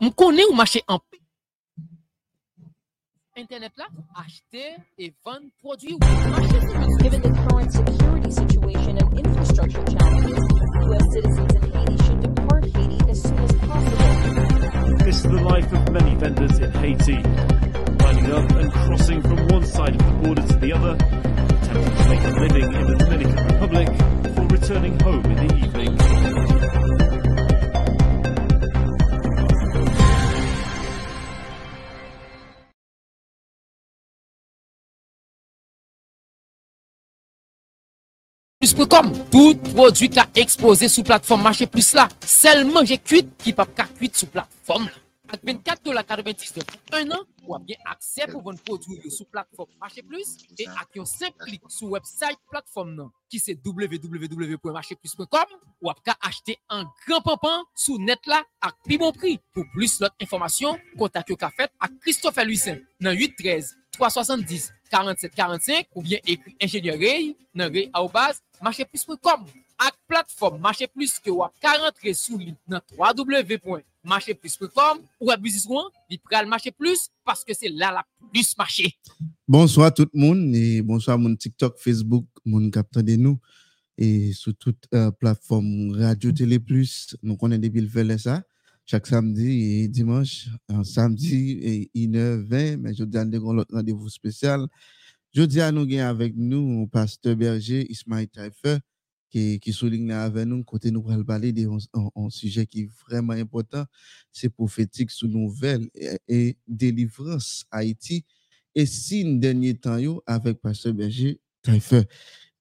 M konen ou mache anpe. Internet la, achete e van prodwi ou. Given the current security situation and infrastructure challenges, U.S. citizens in Haiti should depart Haiti as soon as possible. This is the life of many vendors in Haiti, lining up and crossing from one side of the border to the other, attempting to make a living in the Dominican Republic, returning home in the evening. Plus.com, tout produit qui a exposé sous plateforme marché plus là, seulement j'ai cuit qui pas cuit sous plateforme. Avec 24 dollars 99 pour un an, ou bien accès pour vendre produit sous plateforme marché plus et avec un simple clic sur website plateforme nan, qui c'est www.marchéplus.com ou qu'à acheter un grand pampan sous net là à plus bon prix. Pour plus d'autres informations, contactez au café à Christophe Lucin dans 813 370 47 45 ou bien écrit ingénierie dans arobase marchéplus.com ak plateforme Marché Plus que ou ka rentre sous li dans www.marcheplus.com ou business li pral Marché Plus parce que c'est là la plus marché. Bonsoir tout le monde et bonsoir mon TikTok, Facebook, mon capteur de nous et sur toute euh, plateforme Radio Télé Plus. Nous connaissons depuis le ça chaque samedi et dimanche. Un samedi et 1h20, mais je nous un rendez-vous spécial. Je dis à nous avec nous pasteur berger Ismaël Taïfer ki, ki souligne avec nous, côté nous pral parler de un, sujet qui est vraiment important, c'est prophétique sous nouvelle et, et délivrance Haïti. Et si nous dernier temps yo, avec Pasteur Berger, Taïfer,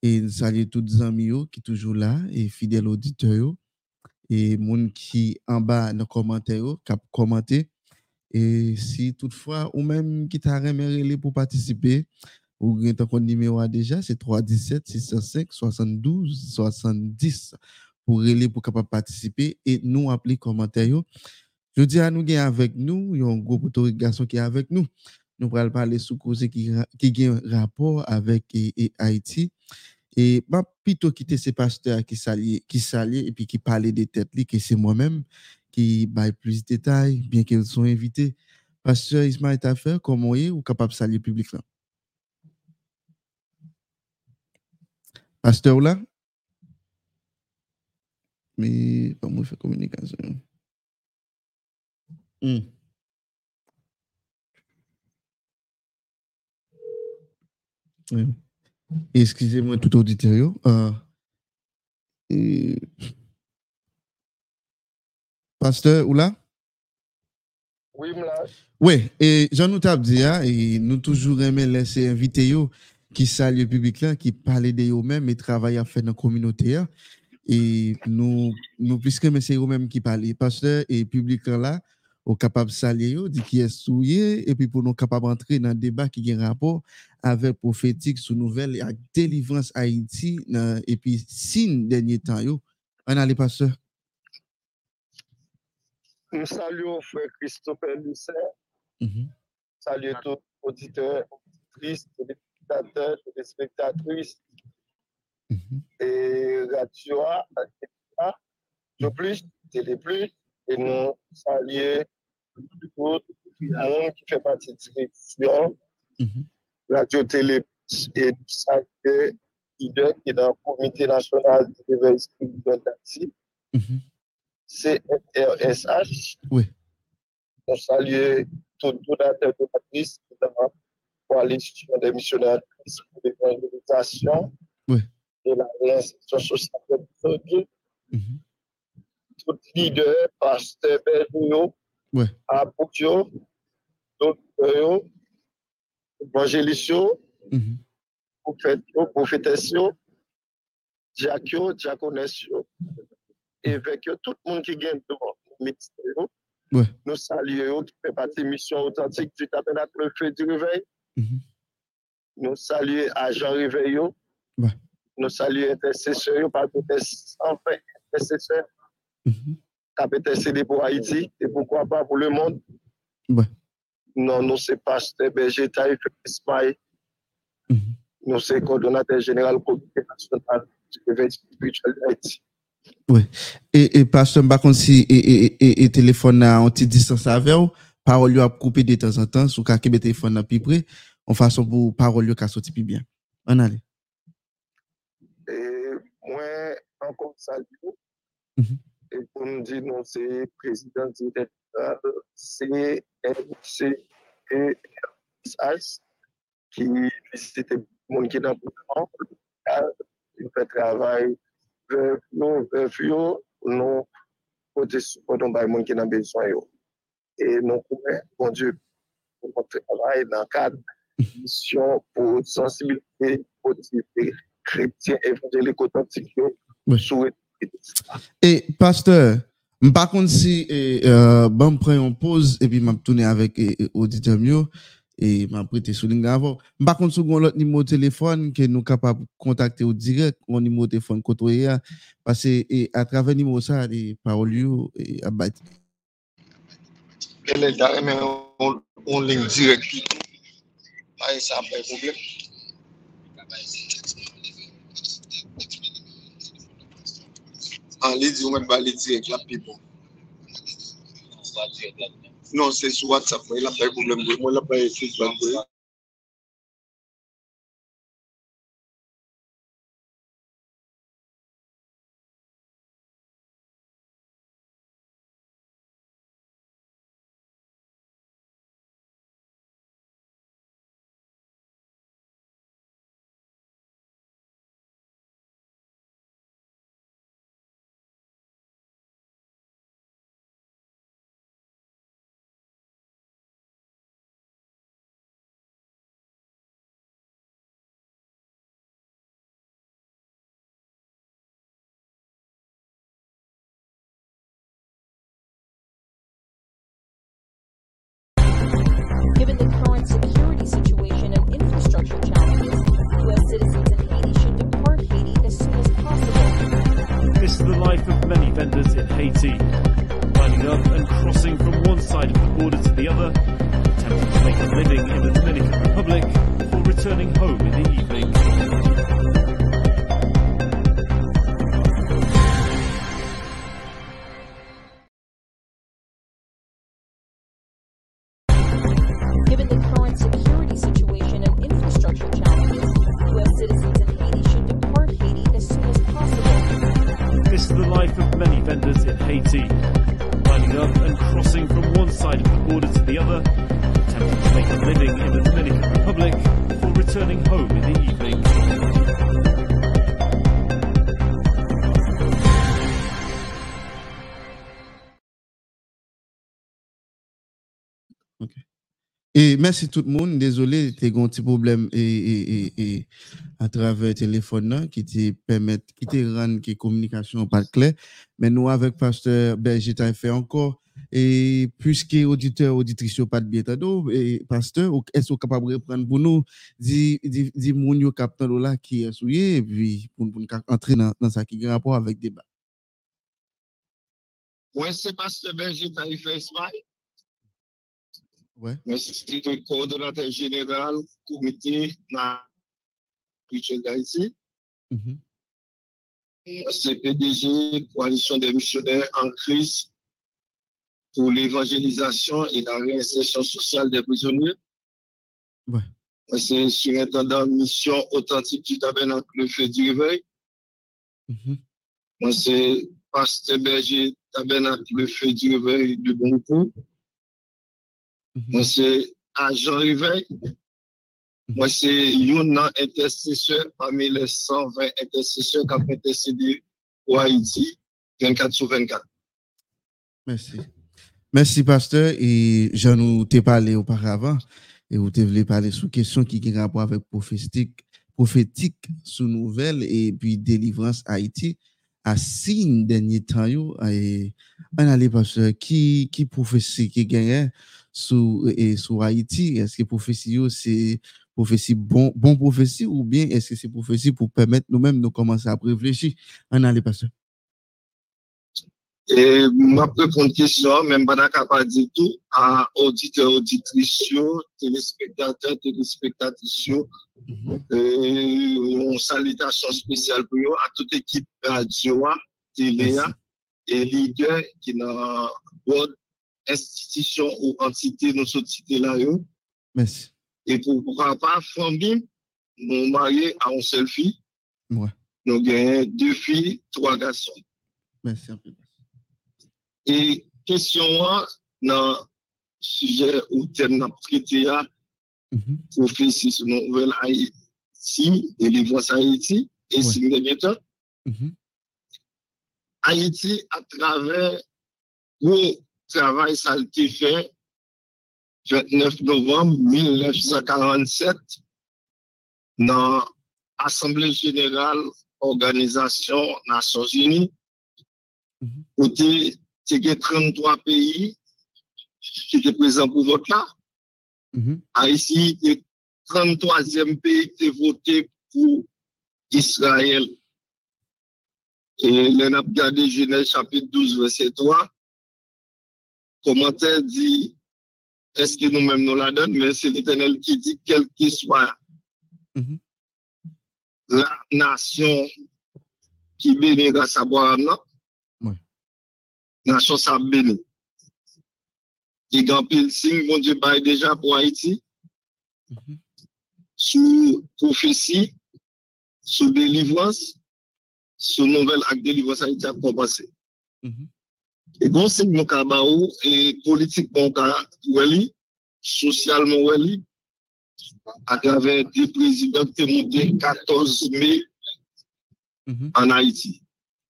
et nous saluons tous les amis qui sont toujours là, et fidèles auditeurs, et gens qui en bas dans les commentaires, qui commenté. Et si toutefois, ou même qui t'a remercié pour participer, ou gen ton numéro déjà, c'est 317 605 72 70 pour relais pour capable participer et nous appeler commentaire. Je dis à nous gen avec nous, il y a un groupe de garçon qui est avec nous. Nous allons parler sous cause qui qui rapport avec Haïti. Et bah, plutôt quitter ces pasteurs qui s'allient qui s'allient et qui parlaient des têtes que c'est moi-même qui baille plus de détails, bien qu'ils sont invités. Pasteur Ismaël Tafer, comment est ou capable de saluer public là? A ste ou la? Me, pa mwen fè komunikasyon. Hmm. Hmm. Eskize mwen tout auditoryo. Uh, ah. e... Pasteur ou la? Oui, mla. Oui, e jan nou tab di ya, ah, e nou toujou reme lese invite yo, e qui salue le public là, qui parle de eux même et travaille à faire dans la communauté. hein. Et nous, nous puisque mais c'est eux même qui parlent, pasteur et public là, au capable de saluer dit qui est souillé, et puis pour nous capable d'entrer dans le débat qui a un rapport avec prophétique sous nouvelle et avec délivrance Haïti, et puis signe dernier temps yo. On allez, pasteur. Nous saluons frère Christophe Lucet, Mhm. saluons tous les auditeurs, auditrices, téléspectateurs, téléspectatrices Mhm. et radio, etc. De plus, Télé Plus, et nous saluons tout le monde qui fait partie de la direction, Mhm. Radio Télé et nous saluons leader qui est dans le comité national de l'éveil spirituel d'Haïti, Mhm. CRSH. Oui. On salue tout donateur, donatrice qui est dans la coalition des missionnaires pour l'évangélisation Oui. et la réinsertion sociale de l'autre. Mhm. Tout leader, pasteur prophète, prophétesse, diacre, diaconesse, évêque, tout le monde qui gagne devant le ministère. Nous saluons qui fait partie de la mission authentique du tabernacle le feu du réveil. Mm -hmm. Nou salye ajan riveyo, ouais. nou salye interseseyo, pa pete sanfen interseseyo, mm -hmm. ka pete sede pou Haiti, e poukwa pa pou le moun. Ouais. Non, nou se paste BG Taif Ismail, mm -hmm. nou se kondonate general komite nasyonal spiritual Haiti. Oui, e paste mba kon si e telefon nan anti-distance ave ou, parol yo ap koupe de tan san tan, sou ka kebe telefon nan pi pre, e, en façon pour parole ka sorti plus bien. On allez. Et moi, encore salut. Mhm. Et pour me dire, non, c'est président directeur, SAS qui visite le monde qui est dans le gouvernement. Il fait travail nous, vers nous, nous, côté support dans le monde qui dans besoin. Et nous, bon Dieu, pour notre travail dans le cadre mission pour sensibiliser, motiver chrétiens évangéliques authentiques sur Et pasteur, par contre, si euh, bon, prend une pause et puis m'a tourné avec eh, eh, auditeur mieux et m'a prêté souligné avant. Par contre, si on a l'autre numéro de téléphone que nous capable de contacter au direct, mon numéro de téléphone côtoyé, parce que à travers le numéro ça, les paroles et à battre. Elle est là, mais on, on ligne direct. Baye sa baye problem. An li di ou men baye li direk la pi bon. Non, se sou WhatsApp baye la baye problem. Mwen la baye Facebook baye. Vendors in Haiti, lining up and crossing from one side of the border to the other, attempting to make a living in the Dominican Republic before returning home Et merci tout le monde. Désolé, tu un petit problème et, et, et, à travers le téléphone qui te permet, qui e, e, e, te rend que communication pas claire. Mais nous, avec Pasteur Berger, tu fait encore. Et puisque auditeur, auditrice, pas de bientôt, et pasteur, est-ce capable de reprendre pour nous, dit, dit, dit, mon capitaine là qui est souillé, et puis, pour nous entrer dans, dans ça qui a rapport avec débat. Oui, c'est pasteur Berger, tu fait Smile. Ouais. C'est le coordonnateur général comité Rituel d'Haïti. Mhm. C'est PDG, Coalition des missionnaires en crise pour l'évangélisation et la réinsertion sociale des prisonniers. Ouais. C'est surintendant mission authentique du tabernacle Le Feu du Réveil. Mhm. Moi, c'est pasteur berger tabernacle Le Feu du Réveil de Boncourt. Mhm. Moi, c'est agent réveil. Moi, c'est un intercesseur parmi les 120 intercesseurs qui ont intercédé pour Haïti 24 sur 24. Merci. Merci, pasteur. Et je nous t'ai parlé auparavant et vous t'ai voulu parler sous question qui a rapport avec prophétique, prophétique sous nouvelle et puis délivrance Haïti à signe dernier temps. yo, on allait, pasteur, qui, qui prophétie qui gagne sous, et sous Haïti? Est-ce que prophétie, c'est prophétie bon, bon prophétie ou bien est-ce que c'est prophétie pour permettre nous-mêmes de commencer à réfléchir? Pasteur. Et m'a répondre une question, même pas capable de dire tout, à auditeurs, auditrices, téléspectateurs, téléspectatrices, une salutation spéciale pour eux, à toute équipe radio, télé Merci. et leader qui dans bonne institution ou entité nous sommes cités là. Merci. et pour pourquoi pas famille nous mariés à une seule fille Ouais. nous gagnons deux filles trois garçons Merci et question dans sujet ou thème n'a traité Mhm. prophétie sur nouvelle Haïti délivrance Haïti et signe de bientôt Mhm. Haïti, à travers le travail ça a été fait 29 novembre 1947 dans l'Assemblée générale Organisation Nations Unies, côté il y a 33 pays qui étaient présents pour vote là. Mhm. Haïti est 33e pays qui a voté pour Israël. Et l'on a regardé Genèse chapitre 12, verset 3. Commentaire dit, est-ce que nous-mêmes nous la donnons, mais c'est l'Éternel qui dit, quel qu'il soit Mhm. la nation qui bénira sa boire, non? Ouais. Nation sa béni. Et quand pile signe, mon Dieu, bail déjà pour Haïti, Mhm. sous prophétie, sous délivrance, sous nouvelle acte de délivrance Haïti a commencé. Et bon, c'est mon cabaou et politiquement, wali, socialement, wali, à travers des présidents qui ont monté 14 mai Mhm. en Haïti.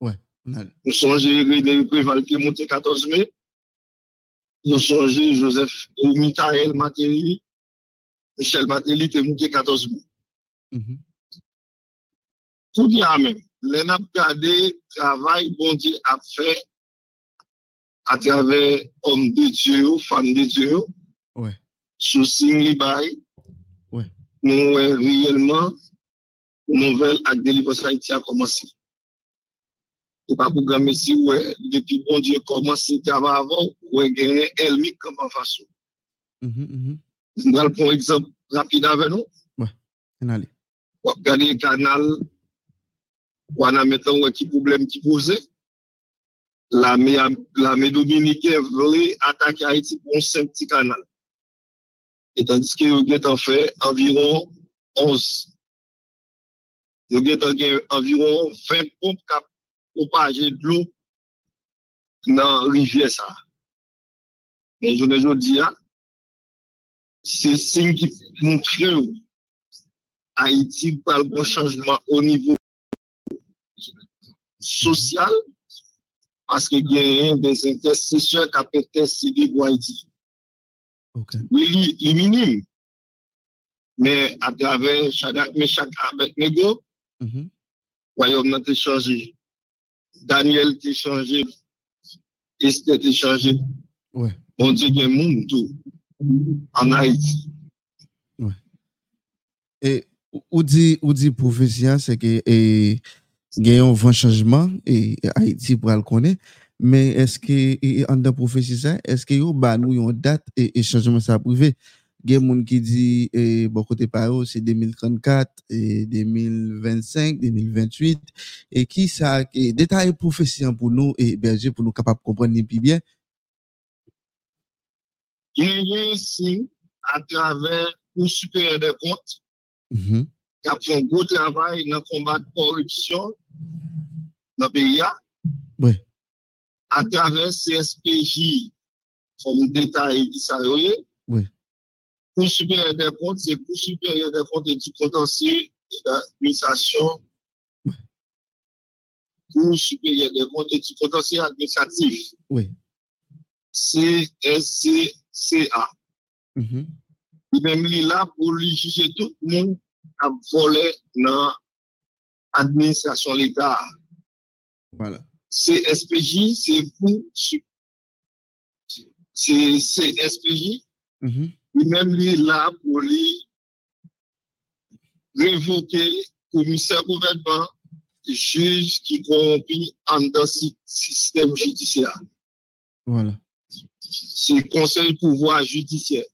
On a- Nous songez René Préval qui est monté 14 mai. Nous songez Joseph ou Michael Matéli. Michel Matéli qui est monté 14 mai. Mhm. Tout dit à même. Les n'a regardé travail bon Dieu a fait à travers hommes de Dieu, femmes de Dieu. Ouais. Sous signe bail. Ouais. Nous, ouais, réellement, nouvelle acte de délivrance Haïti a commencé. Et pas pour grand messie, ouais, depuis bon Dieu commence à travailler avant, ouais, gagner Elmi comme en façon. Je vais prendre un exemple rapide avec nous. On a allé. On regarde le canal, on a maintenant ouais, qui problème qui posait. L'armée dominicaine voulait attaquer Haïti pour un petit canal. Et tandis que vous avez fait environ 11. Vous avez environ 20 pompes qui propager de l'eau dans la rivière. Ça. Mais je ne dis pas, c'est signe qui montre Haïti par le changement au niveau social parce qu'il y a des intercesseurs qui ont intercédé pour Haïti. Ok. Oui, il est minime. Mais à travers Shadrach, Meshach, Abednego, Mhm. royaume n'a été changé. Daniel été changé. Esther été changé. Ouais. On dit qu'il y a un monde en Haïti. Et ou- ou dit ou dit prophétie hein, c'est que et gen yon van chanjman e, e Haiti pou al konen, men eske e, e, an da profesi sa, eske yo ba nou yon dat e, e chanjman sa prive? Gen moun ki di, e, bon kote pa yo, se 2034, e 2025, 2028, e ki sa, e detay profesi an pou nou, e berje pou nou kapap kompren ni pi bien? Gen yon si, a traver ou supere de kont, mm-hmm. Qui a fait un gros travail dans le combat de corruption dans le pays. Oui. À travers CSPJ, comme détail qui est. Oui. Pour supérieur des comptes, c'est pour supérieur des comptes et du contentieux et de l'administration. Pour supérieur des comptes et du contentieux administratif. Oui. CSCCA. Mhm. Il même li là pour lui juger tout le monde a volé dans l'administration de l'État. voilà CSPJ, c'est pour c'est CSPJ, Mhm. il même lui là pour lui révoquer commissaire gouvernement, juge qui corrompt en dans le système judiciaire. voilà C'est le conseil pouvoir judiciaire.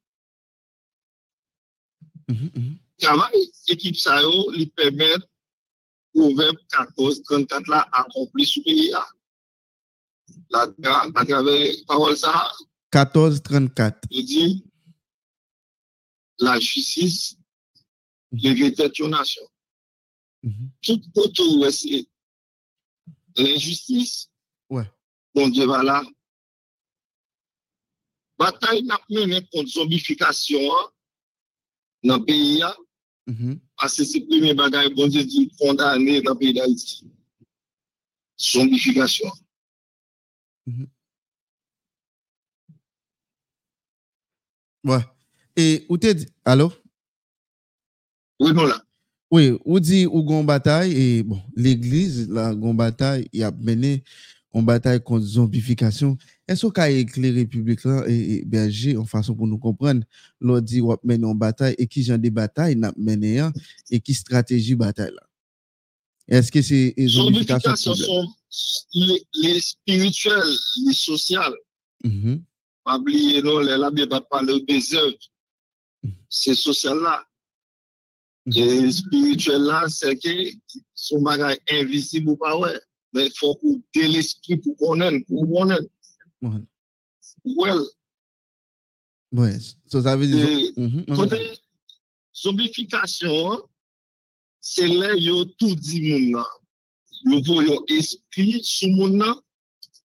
Mhm. Travail, équipe ça, yo, lui permet, proverbe 14, 34 là, accomplir ce pays là. la, à travers parole ça, 1434. il dit la justice, tête aux nations. Mhm. Tout autour, ouais, c'est l'injustice. Bon Dieu, voilà. Bataille n'a mené contre zombification hein, dans le pays, hein. Mm-hmm. Ase se premi bagay bonje di kondane nan peyi da iti. Zombifikasyon. Wè. E mm-hmm. ou te di, alo? Ou non la. Oui, ou di ou gon batay, e bon, l'eglise la gon batay, y ap mene, gon batay kont zombifikasyon. E, Eso ka ekleri publik lan e, e berje an fason pou nou kompren lor di wap menon batay e ki jan de batay nap menen an e ki strategi batay lan? Eske se e zonifikasyon problem? Le spirituel, le sosyal. Mhm. Pabliye nou, le labye bat pa le bezev. Se sosyal la. Le spirituel la, se ke son bagay invisib ou pa we. Men fok ou de l'esprit pou konen, pou konen. Mwen. Well. Mwen. So sa vezi... Eh, kote zombifikasyon, se lè yo tout di moun nan. Yo pou yo espri sou moun nan,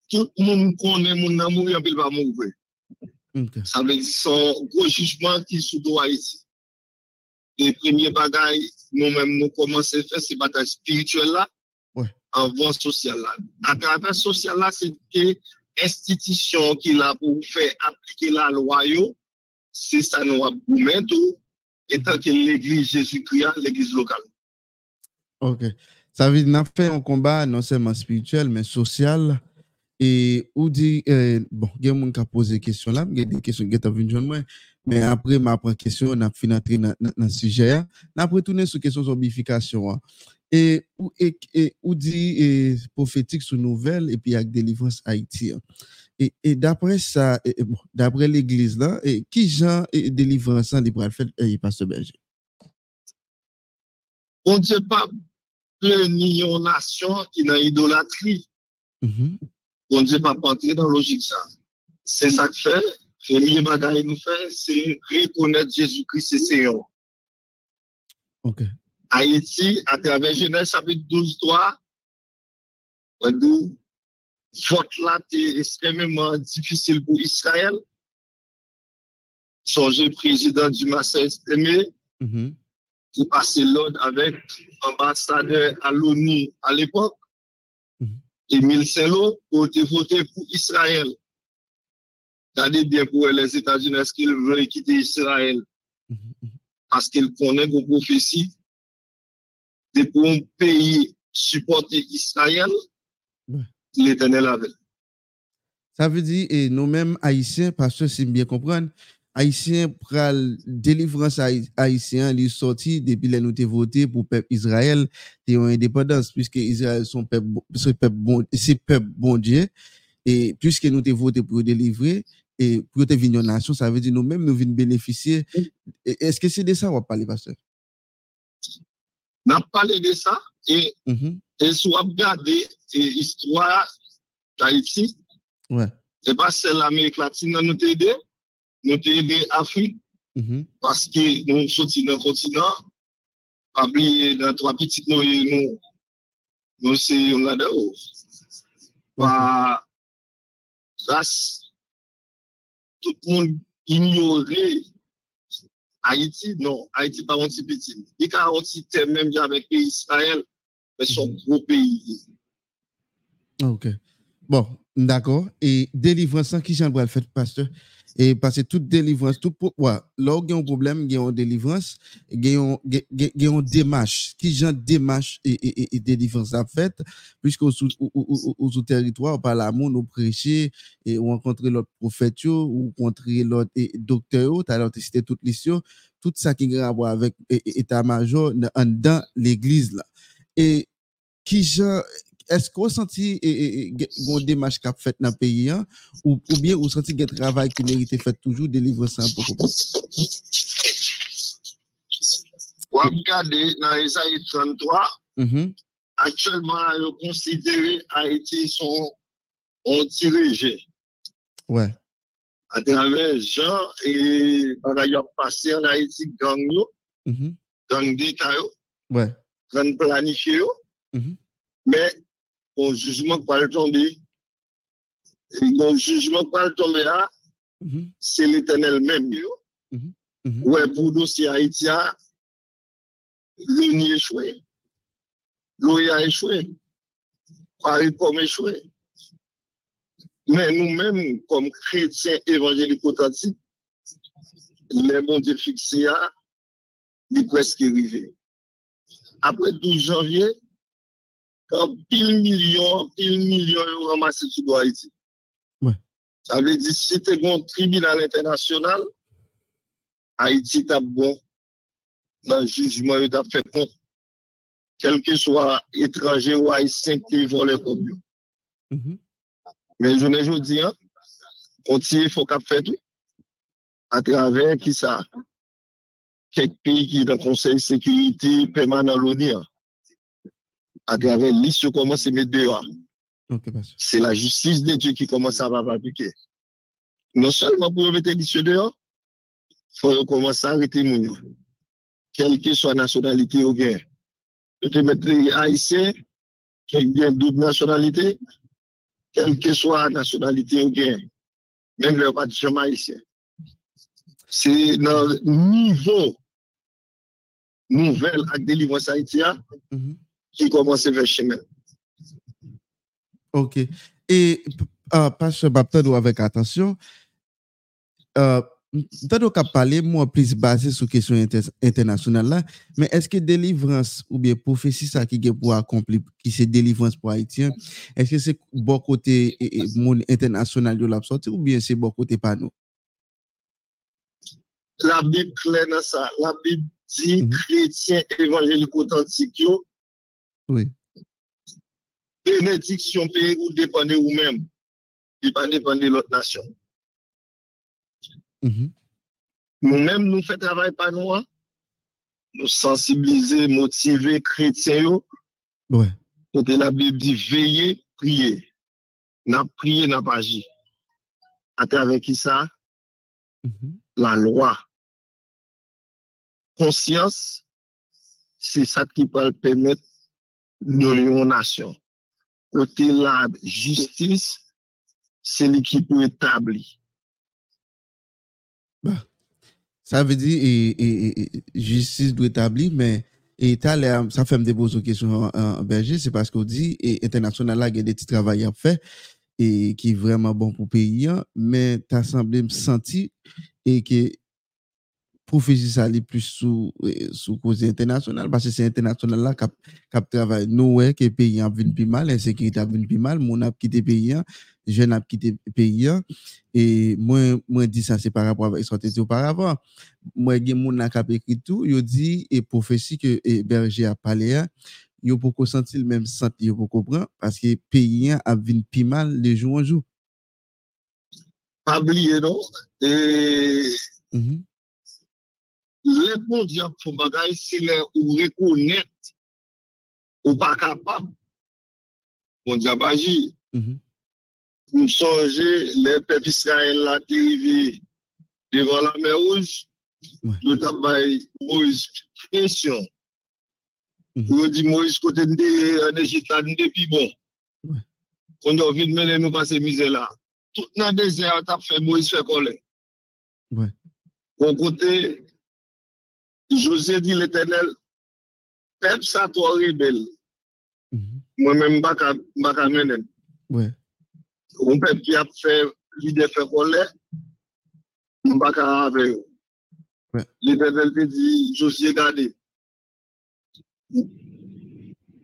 tout moun konen moun nan moun yon bil ba moun vwe. Okay. Sa vezi son gwo jujman ki sou do a iti. E premye bagay nou men nou komanse fè se batay spirituel la, anvan sosyal la. A travè sosyal la, se ke institution qui là pour faire appliquer la loi, yo, c'est ça nous a pour tout, étant que l'église Jésus-Christ, l'église locale. Ok. Ça veut dire qu'on a fait un combat non seulement spirituel, mais social. Et ou dit, euh, bon, il y a des gens qui ont posé des questions là, il y a des questions qui ont venir moi. Mais après, ma première question, on a fini d'entrer dans dans- dans le sujet. hein. Hein. Et, ou- et, et, ou dit et, prophétique sous nouvelle, et puis avec délivrance Haïti. hein. Et, et d'après ça, et- et bon, d'après l'église là, et qui genre et délivrance en libre fait, et pasteur Berger? On ne sait pas million de nations qui dans l'idolâtrie. Mhm. On ne sait pas entrer dans la logique ça. C'est ça que fait. Premier bagaille nous fait, c'est reconnaître Jésus-Christ, c'est Seigneur. Ok. Haïti, à travers Genèse chapitre 12, 3, on dit, vote là est extrêmement difficile pour Israël. Songez président du Massa estimé, Mhm. qui passait l'ordre avec ambassadeur à l'ONU à l'époque, Mhm. Émile Sello, pour te voter pour Israël. Regardez bien pour les États-Unis, est-ce qu'ils veulent quitter Israël? Mhm. Mhm. parce qu'ils connaissent vos prophéties. C'est pour un pays supporter Israël, Ouais. l'éternel avec. Ça veut dire, et nous-mêmes, Haïtiens, parce que si bien comprendre, Haïtiens pral délivrance haï- haïtien, li sorti depuis les nous voté pour peuple Israël, et en indépendance, puisque Israël son peuple, c'est peuple bon, c'est peuple bon Dieu, et puisque nous te voté pour délivrer, et pour te venir en nation, ça veut dire nous-mêmes, nous venons bénéficier. Est-ce que c'est de ça qu'on va parler, pasteur? Nan pale de sa, e, mm -hmm. e sou ap gade e istwa Tahiti, ouais. e pa sel Amerik Latine nan nou te ede, nou te ede Afrik, mm -hmm. paske nou soti nan kontinant, pabli nan twa pitit nou e nou, nou se yon la de ou. Pa, mm-hmm. ras, tout moun ignore Haïti, non, Haïti pas petit. Il y a thème même avec Israël, mais son Mhm. gros pays. Ok. Bon, d'accord. Et délivrance, qui j'en le fait, pasteur? Et parce que toute délivrance, tout pour, ouais, là y a un problème, il y a une délivrance, il y a une démarche. Qui j'en démarche et, et, et, délivrance à fait, puisque au au, au, territoire, par l'amour, nous prêcher, et ou rencontrer l'autre prophète, ou rencontrer l'autre docteur, l'autre cité toute yo, tout ça qui a à voir avec état-major dans- l'église. Et qui j'en, est-ce qu'on senti une démarche qu'a fait dans le pays hein, ou, ou bien vous senti un travail qui mérite fait toujours délivrer ça un peu Ou regarder dans Isaïe 33, Mhm, actuellement, ils considèrent Haïti son on dirige Ouais. à travers Jean et on a passé en Haïti gang yo, Mhm. gang d'État yo, Ouais. gang planifié yo, Mhm. mais au jugement qui va le tomber, le jugement qui va le tomber là, Mhm. c'est l'éternel même. Mhm. Mhm. Ouais, pour nous, c'est Haïti, a, l'Uni échoué. L'OI a échoué. Paris comme échoué. Mais nous-mêmes, comme chrétiens évangéliques authentiques, les bons Dieu fixés, à, il est presque arrivé. Après 12 janvier, quand pile million, pile million ont ramassé sur Haïti. Ouais. Ça veut dire, si c'était un tribunal international, Haïti t'a bon dans le jugement, il t'a fait compte. Quel que soit étranger ou haïtien qui volé comme lui. Mhm. Mais je ne dis hein, continue, il faut qu'on fait tout. À travers qui ça? Quelques pays qui dans le Conseil de sécurité permanent l'ONU. À travers l'issue, commence à mettre dehors. Ok, pasteur. C'est la justice de Dieu qui commence à appliquer. Non seulement pour mettre l'issue dehors, il faut commencer à arrêter mon yo. Quelle que soit la nationalité ou bien. Je te mettre les haïtiens, qui ont double nationalité, quelle que soit la nationalité ou bien. Même le pas haïtien. C'est dans le niveau nouvelle avec délivrance haïtien Mhm. qui commence vers chez nous. Ok. Et, euh, ah, Pasteur Baptado, avec attention, euh, Tado ka pale, mwen plis base sou kesyon inter, internasyonal la, men eske delivrans ou bien profesi sa ki gen pou akompli, ki se delivrans pou Haitien, eske se bo kote e, e, moun internasyonal yo la psoti ou bien se bo kote pa nou? La Bib klen sa, la Bib di kretien mm-hmm. evanjelik otantik yo, Oui. bénédiction pays ou dépendez vous-même. Il pas dépendre de l'autre nation. Mhm. Nous-mêmes, nous faisons travail par nous. hein. Nous sensibiliser, motiver chrétiens. Ouais. Côté la Bible dit veiller, prier. N'a prié, n'a pas agi. À travers qui ça? Mhm. La loi. Conscience, c'est ça qui peut permettre nou yon nasyon. Kote la jistis, se li ki pou etabli. Ba, sa ve di, jistis dou etabli, men etal, sa fem de bozo kesyon an berje, se paske ou di, internasyonal la gen de ti travay ap fe, e ki vreman bon pou peyi an, men ta semble m senti, e ki prophétie ça aller plus sous euh, sous cause internationale parce que c'est international là qui qui travaille nous ouais que pays a venu plus mal l'insécurité a venu plus mal mon a quitté pays hein, jeune a quitté pays hein. et moi moi dis ça c'est par rapport avec ce que dit auparavant moi gen qui a écrit tout yo dit et prophétie que et berger a parlé hein, yo pour sentir le même senti yo pour comprendre parce que pays hein, a venu plus mal de jour en jour Pas oublier, non? Et Mhm. les repon diyan pou bagay si le ou rekounet ou pa kapab moun diyan baji mm -hmm. m sonje le pep Israel la derive devan la mer ouj yo tabay ouj pensyon yo di Moïse kote nde ane jitan nde pi bon. Ouais. kondo vin menen nou pase mize la tout nan dese a tap fe Moïse fe kolen ouais. kon kote José dit l'éternel, peuple ça toi rebelle. Mhm. Moi-même, je ne vais pas mener. ouais Un peuple qui a fait l'idée fait colère, je ne vais pas avec eux. Ouais. L'éternel te dit, Josué, gardez.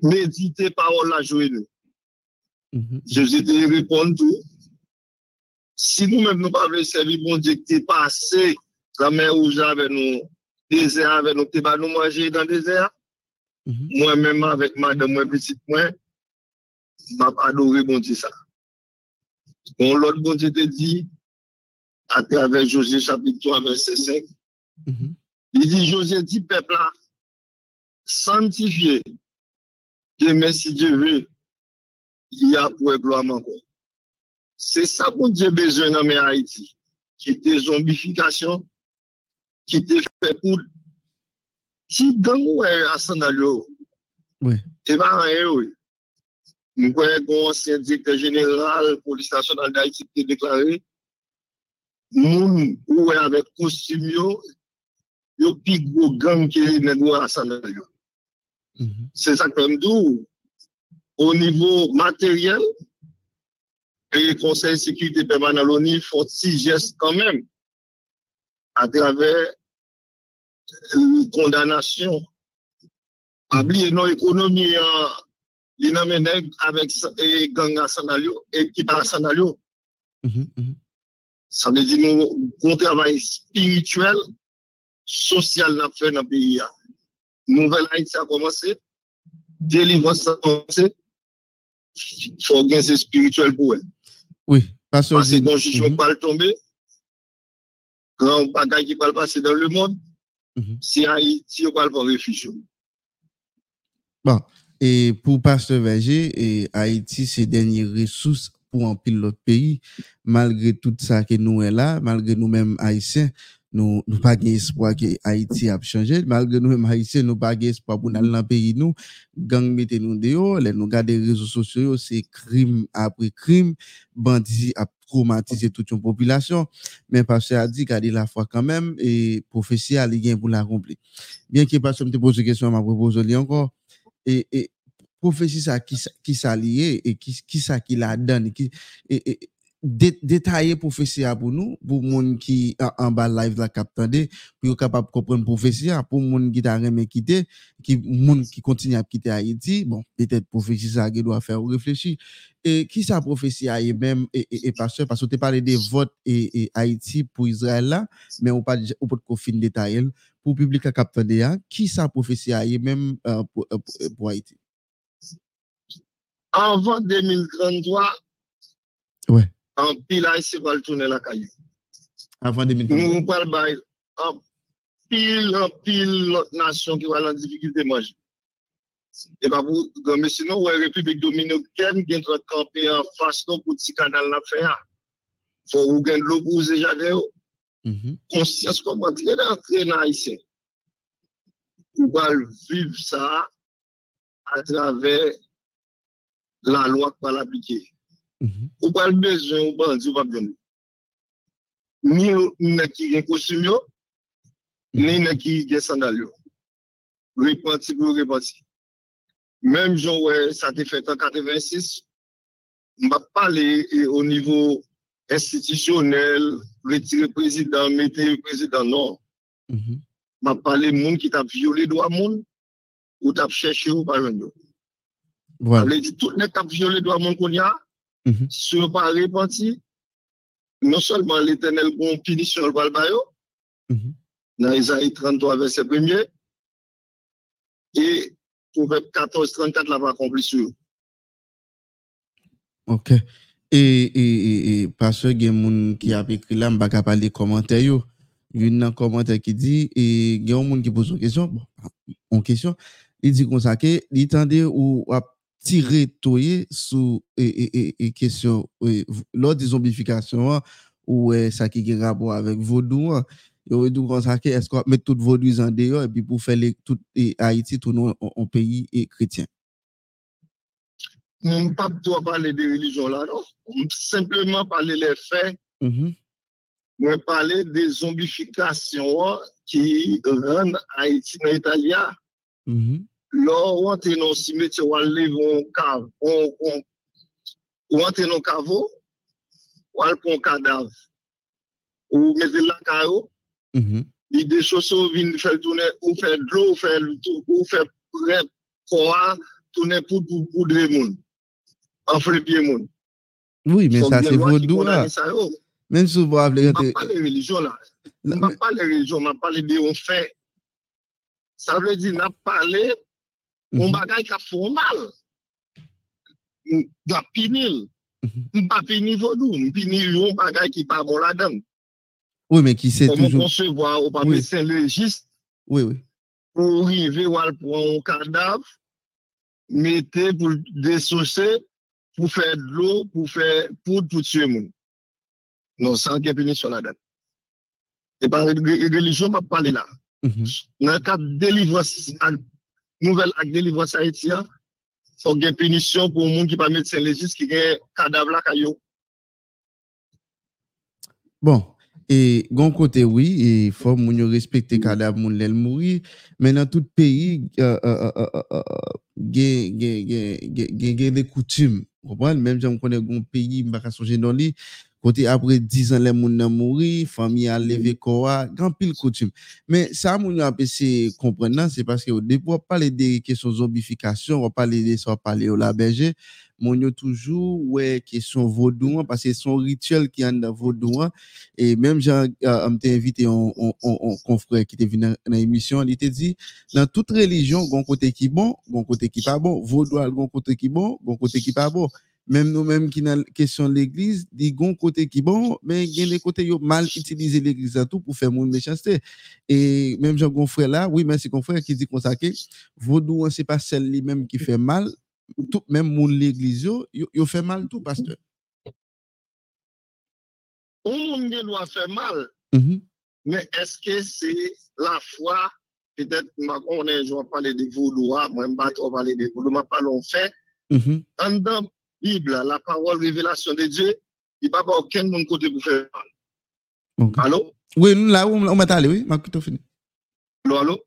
Méditez parole la journée. nous. Mhm. Jésus te répond tout. Si nous-mêmes nous pas voulons servir bon Dieu qui est passé, la mer rouge avec nous, désert avec nous, tu vas nous manger dans le désert. Mhm. Moi-même avec madame, moi petite moi, m'a adoré bon Dieu ça. Bon, l'autre bon Dieu te dit, à travers José chapitre 3, verset 5, Mhm. il dit, José dit, peuple là, sanctifié, que même si Dieu veut, il y a pour gloire encore. c'est ça qu'on Dieu besoin dans Haïti. Qui était zombification, qui était fait pour qui gang ouais à Sanalio. Oui. C'est pas rien, oui. Nous voyons qu'un ancien directeur général police nationale d'Haïti qui a déclaré, moun ouais avec costume yo, yo plus gros gang qui est négro à Sanalio. Mhm. C'est ça que dis. Au niveau matériel, et le Conseil de sécurité permanent de l'ONU font six gestes quand même à travers une condamnation. Oubliez nos économies, il n'amène avec et gang à Sanalio, équipe à Sanalio. Mhm, mhm. Ça veut dire nous un travail spirituel, social dans le pays. Nouvelle Haïti a commencé, délivrance a commencé, il faut gagner spirituel pour elle. Oui, Parce que dans le jugement Mhm. pas le tomber, grand bagage qui va le passer dans le monde, Mhm. si Haïti, on va le réfugié. Bon, et pour Pasteur Verger, et Haïti, c'est dernière ressource pour un l'autre pays. Malgré tout ça que nous est là, malgré nous-mêmes Haïtiens, nous nous pas gain espoir que Haïti a changé. Malgré nous-mêmes Haïtiens, nous pas espoir pour nous aller dans le pays nous. Gang mette nous dehors, les nous regarder les réseaux sociaux, c'est crime après crime, bandits a traumatisé toute une population. Mais Pasteur a dit qu'il la foi quand même, et prophétie a li gain pour l'accomplir. Bien que Pasteur me pose une question, m'a proposé encore et, et prophétie ça qui qui ça lié et qui qui ça qui la donne qui et, détailler prophétie pour nous pour monde qui en bas live la captandé pour capable comprendre prophétie pour monde qui t'a remet quitter qui monde qui continue à quitter Haïti bon peut-être prophétie ça qui doit faire réfléchir et qui ça prophétie et même et, et, et pasteur parce que tu parlé des votes et, et, Haïti pour Israël là mais on pas on peut qu'on fin détailler pour public la captandé qui ça prophétie et même euh, pour, e, pour, e, pour Haïti avant 2033 ouais. En pile Haïti va le tourner la caillou. avant 2020 Nous parlons bail en pile, en pile l'autre nation qui va en difficulté manger. Et pas pour, mais sinon, ouais, République dominicaine qui est campé en face non, pour petit canal la faire. Faut ou gain de l'eau pour déjà Mhm. conscience comment très d'entrer dans Haïtien. On va le vivre ça à travers la loi qu'on va l'appliquer. Ou pas le besoin, ou pas pas besoin. Ni ne qui gen costume ni ne qui gen sandal yo. Repenti pour repenti. Même Jean, ouais, ça t'est fait en 86, on va parler au niveau institutionnel, retirer président, mettre le président, non. Mhm. m'a parlé de monde qui t'a violé droit monde ou t'a cherché ou pas. Voilà. Tout le monde qui a violé droit monde qu'on y a, Mm -hmm. Se yo pa repenti, non solman l'Eternel kon pinisyon wal bayo, mm -hmm. nan Ezaïe 33 verset 1er, e Proverbe 14, 34 la va akompli sou. Ok. E paswe gen moun ki ap ekri la mbak ap ale komante yo, yon nan komante ki di, e gen moun ki pose yon kesyon, bon, yon kesyon, li di kon sa ke, li tende ou ap tire toye sou e, e, e, e kesyon lò di zombifikasyon ou sa ki gen rapor avèk vodou an, yo e dou konsake esko ap met tout vodou zan deyo epi pou fèle tout Haiti tout nou an peyi e kretyen. Moun pap do a pale de relijon la non, moun simplement pale le fè, moun mm-hmm. pale de zombifikasyon ki ren Haiti nan Italia. Moun. Lors où on est dans le cimetière, on lève un cave, on, on, ou on est dans un caveau, on prend un cadavre, ou mettez la caillou, Mhm. il des choses viennent faire tourner, ou de l'eau, ou faire, ou tourner pour, pour, pour des monde. Enfler pied monde. Oui, mais Faut ça, bien c'est loi qui vaudou là. condamne ça, yo. Même si vous avez Je ne parle pas de religion parle pas de religion, je parle de fait. Ça veut dire, n'a parlé, Mwen bagay ka formal. Mwen pinil. Mwen pa pinil vodou. Mwen pinil yon bagay ki pa bon la dan. Oui, men ki se toujou. Mwen konsevwa ou pa pe sen logist. Oui, oui. Ou rive wal pou an kadav. Mete pou desose. Pou fè dlo. Pou fè poud pou tue moun. Non, san ki pinil son la dan. E pa e religion pa pale la. Nan ka delivwa an nouvel ak delivran sa eti ya, fok gen penisyon pou moun ki pa medsen legis ki gen kadav la kayo. Bon, e gon kote oui, e fok moun yo respekte kadav moun lèl mouri, men nan tout peyi uh, uh, uh, gen gen gen gen de koutume. Mèm jan m konen goun peyi m baka sonje nan li, côté après 10 ans les moun nan mouri, famille a levé corps, grand pile coutume. Mais ça moun yo a essayer comprendre c'est parce que au début on parler des questions zombification, on parler de ça on parler au la berger, moun yo toujours ouais question vaudou parce que son rituel qui en dans vaudou et même j'ai euh, invité un un- un- un confrère qui était venu dans l'émission, il t'a dit dans toute religion, gon côté qui bon, gon côté qui pas bon, vaudou a gon côté qui bon, gon côté qui pas bon. Même nous-mêmes qui dans la question de l'église, dit gon côté qui bon, mais il y a des côtés yo mal utiliser l'église à tout pour faire mon méchanceté. Et même Jean Gonfrère là, oui, merci Gonfrère qui dit ça que vaudou hein, c'est pas celle lui même qui fait mal, tout même mon l'église yo fait mal tout pasteur. Tout le monde doit faire mal, Mhm. mais est-ce que c'est la foi? Peut-être, on est, je vais parler de vouloir, moi, je ne vais parler de vouloir, je parle en fait. Mhm. En dans la Bible, la parole révélation de Dieu, il n'y a pas aucun monde côté pour faire mal. Allô? Oui, nous là où on m'a allé, oui, m'a fini. Allô, allô?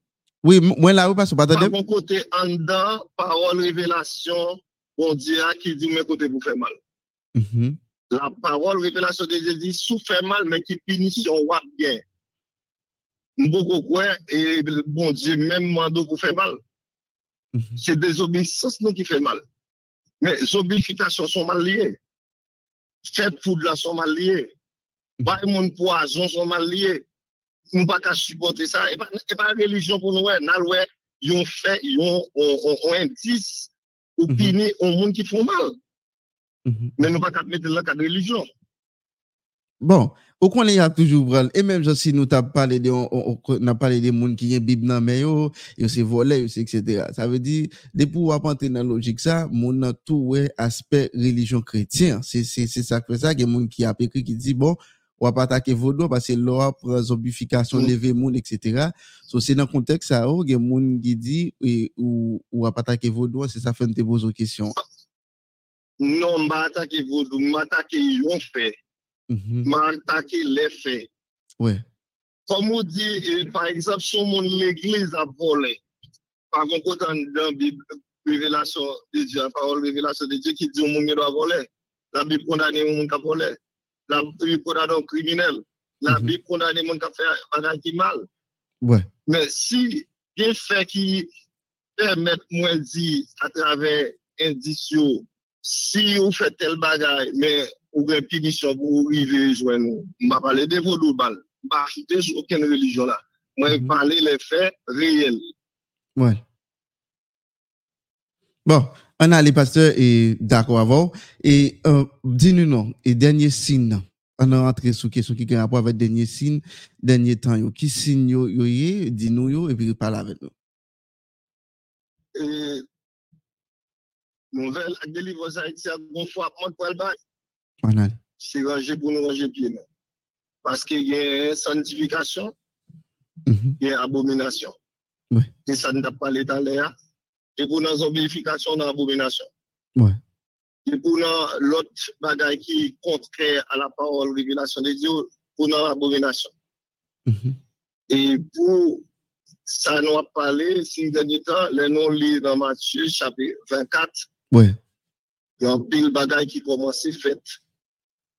Oui, moi là où parce que pas attendez. mon côté, en dedans, parole révélation, bon Dieu qui dit, mais côté pour faire mal. Mhm. La parole révélation de Dieu dit, sous fait mal, mais qui punition ou bien. Beaucoup quoi, et bon Dieu même mando pour faire mal. Mhm. C'est désobéissance qui fait mal. Mais les zombifications sont mal liées. Fait poudre là sont mal liées. Bail mon poison sont mal liés. Nous pas qu'à supporter ça. Et pas, et pas religion pour nous. Nous, ils ont fait, ils ont, ont indice ou Mhm. au monde qui font mal. Mhm. Mais nous pas qu'à mettre cadre de religion. Bon, Ou konen ya toujou bral, e menm jansi nou ta pale de, on, on, na pale de moun ki yon bib nan men yo, yo se vole, yo se etc. Sa ve di, depou wap antre nan logik sa, moun nan tou we aspek religion kretien. Se, se, se sakre sa gen moun ki ap ekri ki di, bon, wap atake vodo, pase lor ap zombifikasyon mm. leve moun, etc. So se nan kontek sa ou, gen moun ki di, e, ou, ou wap atake vodo, se sa fente bozo kesyon. Non, mba atake vodo, mba atake yon fey. Mhm. Vais attaquer les faits. Ouais. Comme on dit, par exemple, si mon l'église a volé, par contre, dans la Bible, révélation de Dieu, la parole révélation de Dieu qui dit que monde doit voler. La Bible condamne un monde qui a volé. La Bible condamne un criminel. La Mhm. Bible condamne un monde qui a fait un qui mal. Ouais. Mais si il y a fait qui permet moi de dire à travers indiciaux, si vous faites tel bagage, mais avez une punition pour arriver joindre nous. Je ne parle pas de vaudou bal. Je ne parle pas sur aucune religion là. Moi, je Mhm. parle les faits réels. Ouais. Bon, on a les pasteurs et d'accord avant. Et euh, dis-nous non, et dernier signe, on a rentré sous question qui a rapport avec dernier signe, dernier temps, yo. qui signe yo, yo yé, dis-nous yo, et puis parle avec nous. Et nouvelle avec délivrance haïtienne, bon fois, moi, pour le bail, On a. c'est ranger pour nous ranger pied. non. Parce qu'il y a une sanctification, Mhm. il y a abomination. Ouais. Et ça ne t'a pas l'état là. Et pour nos zombification, dans abomination. Ouais. Et pour nous, l'autre bagaille qui est contraire à la parole, révélation de Dieu, pour nous, abomination. Mhm. Et pour ça, nous a parlé, si dernier temps, les noms lits dans Matthieu, chapitre 24, Ouais. il y a un pile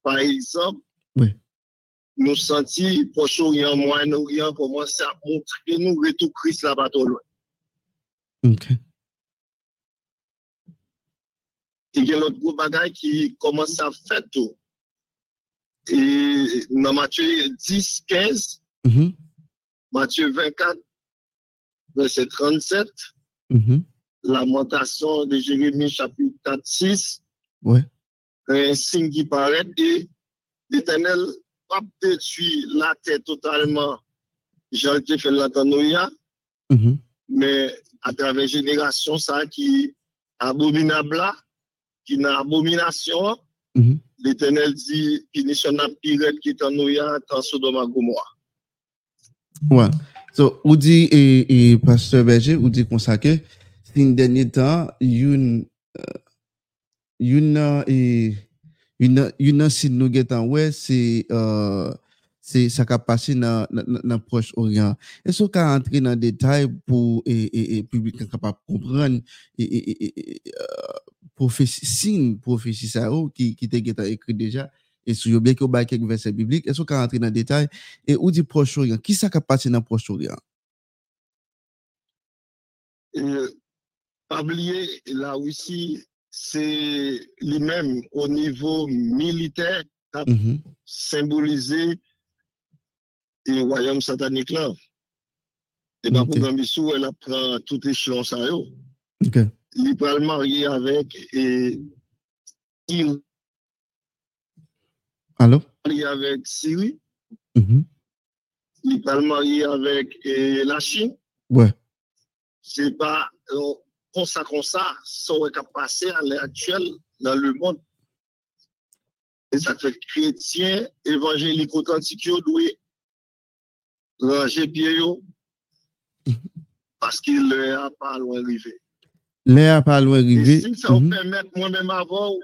Par exemple, Oui. nous sentis, Proche-Orient, Moyen-Orient, commence à montrer nous retour Christ là-bas trop loin. Ok. Il y a l'autre gros bagaille qui commence à faire tout. Et dans Matthieu 10, 15, Mhm. Matthieu 24, verset 37, Mhm. lamentation de Jérémie chapitre 4, 6, Ouais. E, sin ki paret, e l'Etenel ap detui la te totalman jan te fè l'antanou ya, mm-hmm. me a travè jenerasyon sa ki abominabla, ki nan abominasyon, mm -hmm. l'Etenel di pinisyon ap piret ki tanou ya tan sodoma gomoa. Ouwa, ouais. so ou di, e, e pastor Berger, ou di konsake, sin denye tan, youn... Euh, euh, euh, et, une, une, si nous guettons, ouais, c'est, euh, c'est ça qui a passé dans le Proche-Orient. Est-ce qu'on peut entrer dans le détail pour et, et, et public capable comprendre et, et, et, et euh, prophétie, signe prophétie ça oh, qui qui était écrit déjà et si vous bien que vous avez quelques versets bibliques, est-ce qu'on peut entrer dans le détail et où dit Proche-Orient? Qui a passé dans Proche-Orient? Et, pas oublier, la Russie, c'est lui-même au niveau militaire, a Mhm. symbolisé le royaume satanique là. Et pas Ok. pour Gambissou, elle apprend tout échelon ça yo. OK. Il peut le marier avec et il Allô? marié avec Syrie, Mhm. il peut le marier avec et la Chine. Ouais. C'est pas euh, comme ça, ça, aurait qu'à passer à l'heure actuelle dans le monde. Et ça fait chrétien, évangélique authentique, yo doit ranger pied yo, parce qu'il n'est pas loin arrivé. L'air pas loin arrivé. si ça vous Mhm. permet moi-même avant,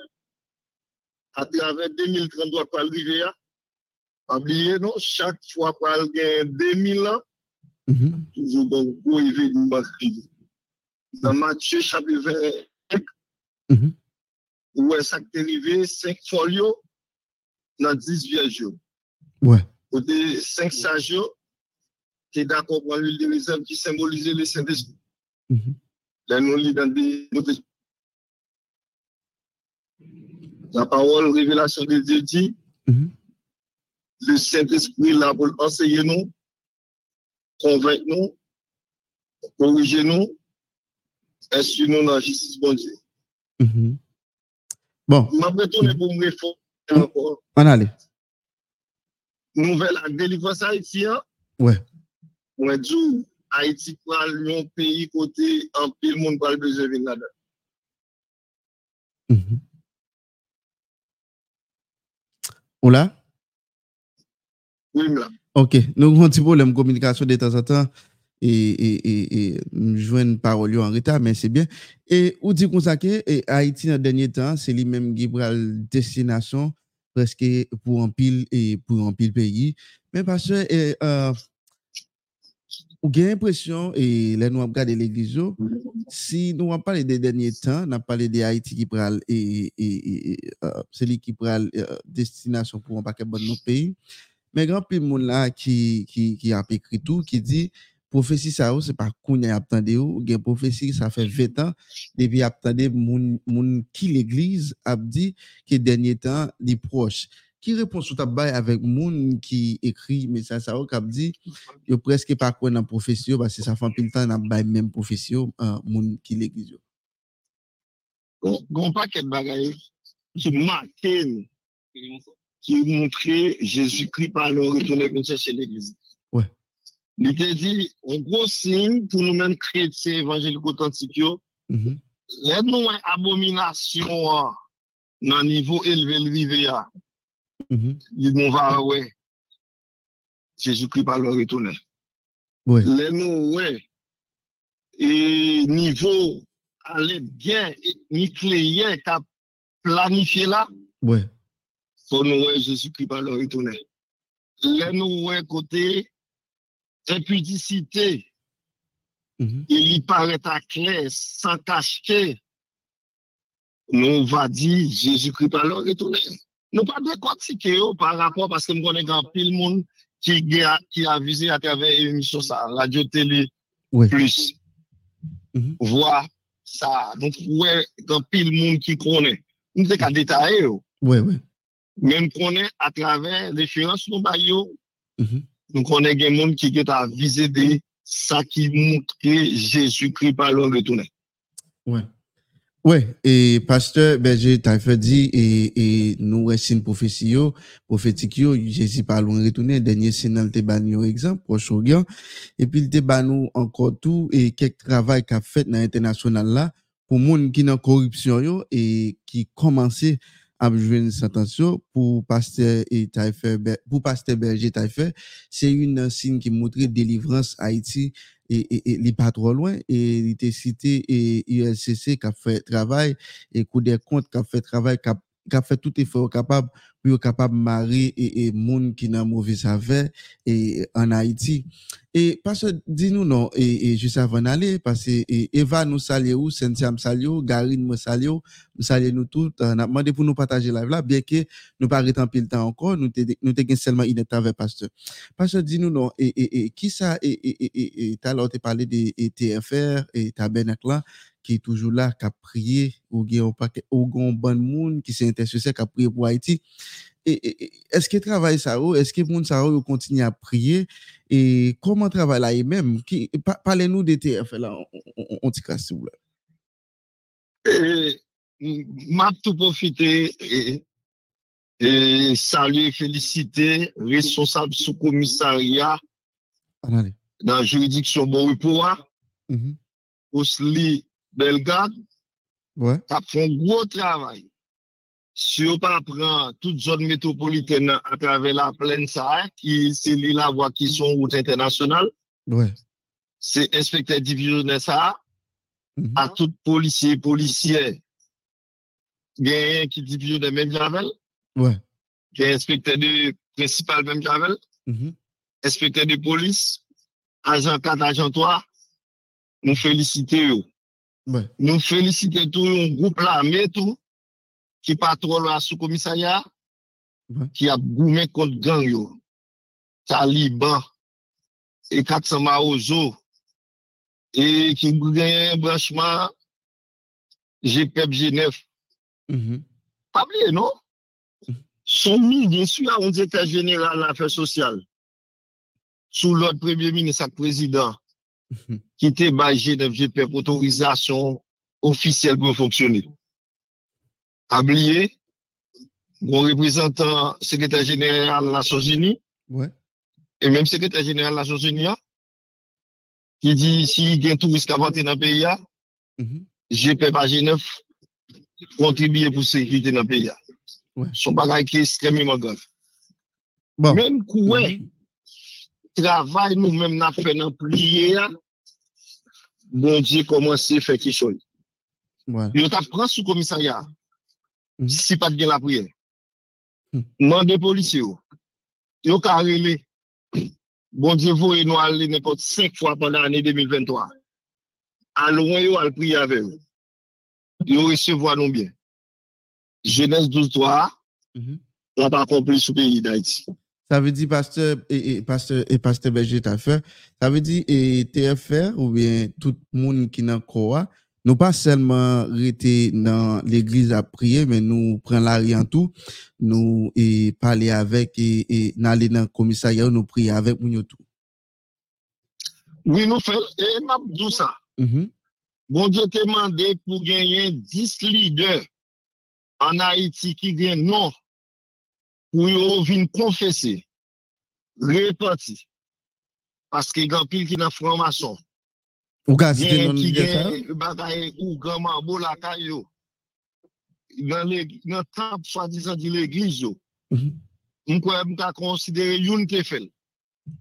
à travers 2033 pour arriver, là, pas oublier, non, chaque fois pour aller 2000 ans, Mhm. toujours bon, crié. Dans Matthieu chapitre 25, Mhm. où est ça qui est arrivé, 5 folios dans 10 vierges. Ouais. Côté 5 sages, qui est d'accord pour l'huile de réserve qui symbolisait le Saint-Esprit. Mhm. Là, nous lisons dans des. La parole, révélation de Dieu dit, Mhm. le Saint-Esprit là pour enseigner nous, convaincre nous, corriger nous, eski nou nan jistis bonje. Mm -hmm. Bon. Mabè tonè pou mwen fò. An ale. Nouvel ak delivans Haitien. Ouè. Mwen djou, Haiti pral yon peyi kote an pil moun pral beje vin la den. Mm -hmm. Ou la? Ou im la. Ok. Nou kon ti pou lèm komunikasyon de tan sa tan. et jwen parol yo an reta, men se bien. Et ou di kon sa ke, Haiti nan denye tan, se li menm Gibral destinasyon preske pou an pil et pou an pil peyi. Men paswe, euh, ou gen impresyon, et le nou ap gade l'eglizo, si nou ap pale de denye tan, nan pale de Haiti Gibral et, et euh, se li Gibral euh, destinasyon pou an pake bon nou peyi, men gran pil moun la ki, ki, ki ap ekri tou, ki di, Profesi sa yo, se pa koun ya aptande yo, gen profesi sa fe 20 an, depi aptande moun, moun ki l'Eglise ap di ki denye tan li proche. Ki repons ou tab bay avèk moun ki ekri mesaj sa yo kap di, yo preske pa kwen nan profesyon, ba se sa oh, fan pil tan nan bay menm profesyon uh, moun ki l'egliz yo. Gon pa ket bagay ki maken, ki montre Jésus-Christ pa lor retourne kon se se l'egliz. Il te dit, un gros signe pour nous-mêmes chrétiens évangéliques authentiques, Mhm. les nous une abomination ah, dans le niveau élevé le. Mhm. Il nous va ouais. Jésus-Christ par le retourner. Ouais. Les nous ouais. Et niveau aller bien nucléaire qu'a planifié là, Ouais. faut nous ouais Jésus-Christ par le retourner. Les nous ouais côté impudicité, Mhm. il y paraît à clair, sans cacher. Nous va dire Jésus-Christ le retourner. Nous pas de décortiquer yo par rapport parce que nous connaissons pile monde qui a, qui a visé à travers l'émission ça, radio télé Ouais. plus. Mhm. Voir ça. Donc, ouais, grand pile monde qui connaît. Nous qu'à détailler yo. Ouais, ouais. Même connaît à travers l'échéance nous ba yo, Mhm. Nous connaissons des monde qui est à viser des ça qui montre Jésus-Christ par le retourner. Ouais. Ouais, et pasteur Berger t'a fait dit, et, et nous, une prophétie, prophétique, Jésus pas loin retourner, dernier signe, il te ban exemple, Proche-Orient, et puis il te ban encore tout, et quelques travail qu'a fait dans l'international là, pour moun qui dans corruption et qui commençait abjwen santansyo pou paste, paste belge taife, se yon sin ki moutre delivrans Haiti e, e, e, li pa tro lwen, e li te site ULCC kap fe travay, e kou de kont kap fe travay, kap, kap fe tout e fè ou kapab pour capable marier et, et monde qui n'a mauvais saveur et en Haïti et parce que dis-nous non et, et juste avant d'aller parce que et, Eva nous salue ou Cynthia me salue Garine me salue nous salue nous tous on a demandé pour nous partager live là bien que nous pas en pile temps encore nous t'ai nous t'ai seulement une avec pasteur parce que dis-nous non et, et, et qui ça et et et et t'as alors parlé de TFR et tabernacle là qui est toujours là, qui a prié, ou qui a un bon monde qui s'est intéressé, qui a prié pour Haïti. E, e, e, eske travay sa ou, eske moun sa ou yo kontini a priye, e koman travay la e menm? Pale nou de TF la, on ti kras sou la. Mab tou profite, salye, felicite, responsable sou komissaria nan juridiksyon Boripowa, mm-hmm. Osli Belgade, kap fon gwo travay. Si on pas prend toute zone métropolitaine à travers la plaine Sahara, qui c'est la voie qui sont route internationale, ouais. c'est inspecteur divisionnaire ça, mm -hmm. à tout policier, policier, gagne qui divisionnaire même Javel, ouais. qui est inspecteur de principal même Javel, mm -hmm. inspecteur de police, agent 4, agent 3, nous félicitons. Ouais. Nous félicitons tout un groupe là, mais tout, qui patrouille à sous-commissariat, qui a goumé contre gang yo. Taliban, et 400 Maozo, et qui a un branchement GPEP G9. Mm -hmm. Pas oublié, non? Son ministre, bien sûr, un état général d'affaires sociales, sous l'ordre premier ministre, président, qui était bagé de GPF autorisation officielle pour fonctionner. Oublié, mon représentant secrétaire général de Nations Unies, ouais. et même secrétaire général de Nations Unies, qui dit si il y a un touriste qui a dans le pays, mm -hmm. GPF à Genève contribue pour la sécurité dans le pays. Ouais. Son bagage qui est extrêmement grave. Bon. Même quoi, mm -hmm travail nous-mêmes n'a fait dans prière, bon Dieu commence à faire quelque chose. Ouais. Il t'a pris sous commissariat, Mm -hmm. Si pat gen la priye. Mm -hmm. Mande polisye yo. Yo ka rele. Bon diye vou e nou al le nepot 5 fwa pandan ane 2023. Al ouan yo al priye ave yo. Yo resevo anon bien. Jeunesse 12-3 hmm. la pa kompli sou peyi da iti. Sa ve di pasteur et, et pasteur, pasteur Berger ta fe, sa ve di et TFR ou bien tout moun ki nan kowa, Nou pa selman rete nan l'eglize a priye, men nou pren la riantou, nou e pale avek, e, e nan le nan komisaryan nou priye avek moun yotou. Oui nou fel, e map dousa. Mm -hmm. Bon, je te mande pou genyen 10 lider an Haiti ki gen non pou yo vin konfese, repati, paske gampil ki nan franmason. Ou ka cité non gagne bagaille ou grand mambo la kayo. Dans les dans temple soi-disant de l'église yo. Mhm. M'kwa m'ka considérer youn te fait.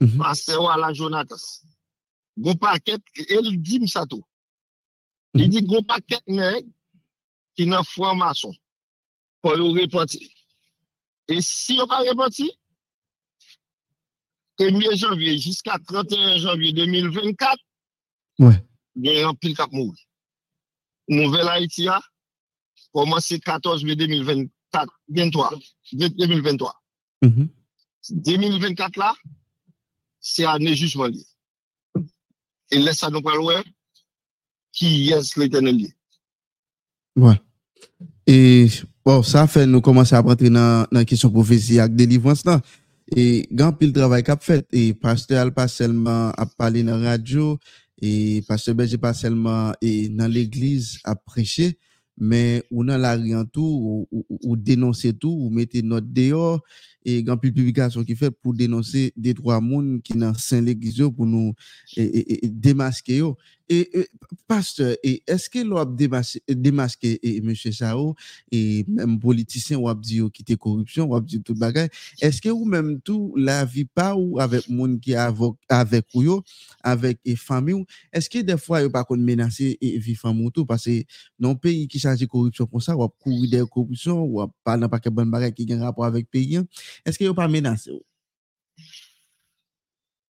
Mhm. Pasteur wala Jonatas. Gon paquet elle dit ça tout. Il dit gon paquet nèg qui dans franc-maçon. Pour yo reparti. Et si on pas reparti, 1er janvier jusqu'à 31 janvier 2024, Ouais. Gen yon pil kap moun. Nouvel Haiti ya, komanse 14 ve 2024, 23, 2023. Mm -hmm. 2024 la, se ane jujman li. E lè sa nou palwe, ki yes lè tenen li. Ouè. E, bon, sa fè nou komanse apatri nan, nan kisyon profesi ak delivwans nan. E, gan pil travay kap fèt, e pastoral pa selman ap pale nan radyo, e, et pasteur Berger pas seulement et dans l'église à prêcher mais ou dans la rue en tout ou, ou, ou dénoncer tout ou mettez notre dehors et grand publication qui fait pour dénoncer des trois monde qui dans saint l'église pour nous et, et, et démasquer yo. Et, pasteur, est-ce que l'on démasqué, et, monsieur Sao et même politicien ou dit qui était corruption, ou dit tout bagage, est-ce que ou même tout la vie pas ou avec monde qui avec avec ou avec et famille est-ce que des fois pas qu'on menacer et vie famille tout parce que dans pays qui charge de corruption pour ça ou courir des corruption ou pas dans pas que bon bagage qui a rapport avec pays, eske yo pa menase yo?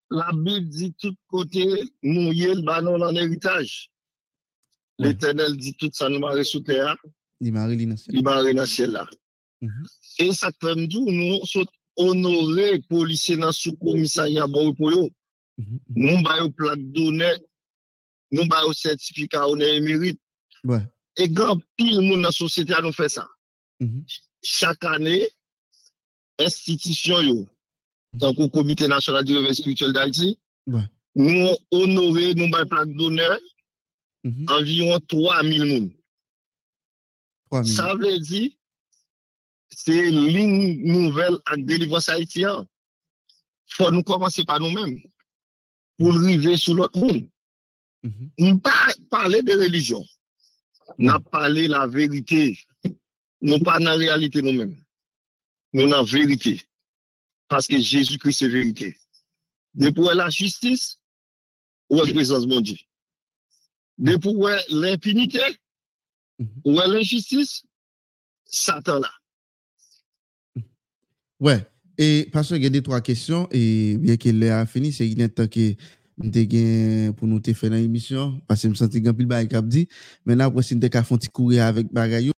La Bib di tout kote, nou yel banon an eritaj. Ouais. L'Eternel di tout sa nou mare sou teya. Li mare li nan sè la. E sa krem djou nou sot onore polise nan sou komisanya ba ou pou yo. Mm -hmm. Nou bayo plat donè, nou bayo sertifika onè emerit. Ouais. E gran pil moun nan sosyete a nou fè sa. Mm -hmm. Chak anè, institution yo, que comité national du réveil spirituel d'Haïti, Ouais. nous honorer, nous avons plaque d'honneur Mhm. environ 3000 personnes. Trois minutes. Ça veut dire, c'est ligne nouvelle avec délivrance haïtien. faut nous commencer par nous-mêmes pour arriver sur l'autre monde. Mhm. On pas parler de religion. On a parlé la vérité. Nous pas dans la réalité nous-mêmes. nous en vérité. Parce que Jésus-Christ est vérité. De pour la justice, ou la présence de Dieu. De pour l'impunité, ou l'injustice, Satan là. Ouais. Et parce que y a des trois questions, et bien qu'il ait fini, c'est qu'il est que mte gen pou nou te fè nan emisyon, pase m santi gen pil bagay kap di, men apwè si mte ka fon ti kouri avèk bagay yo,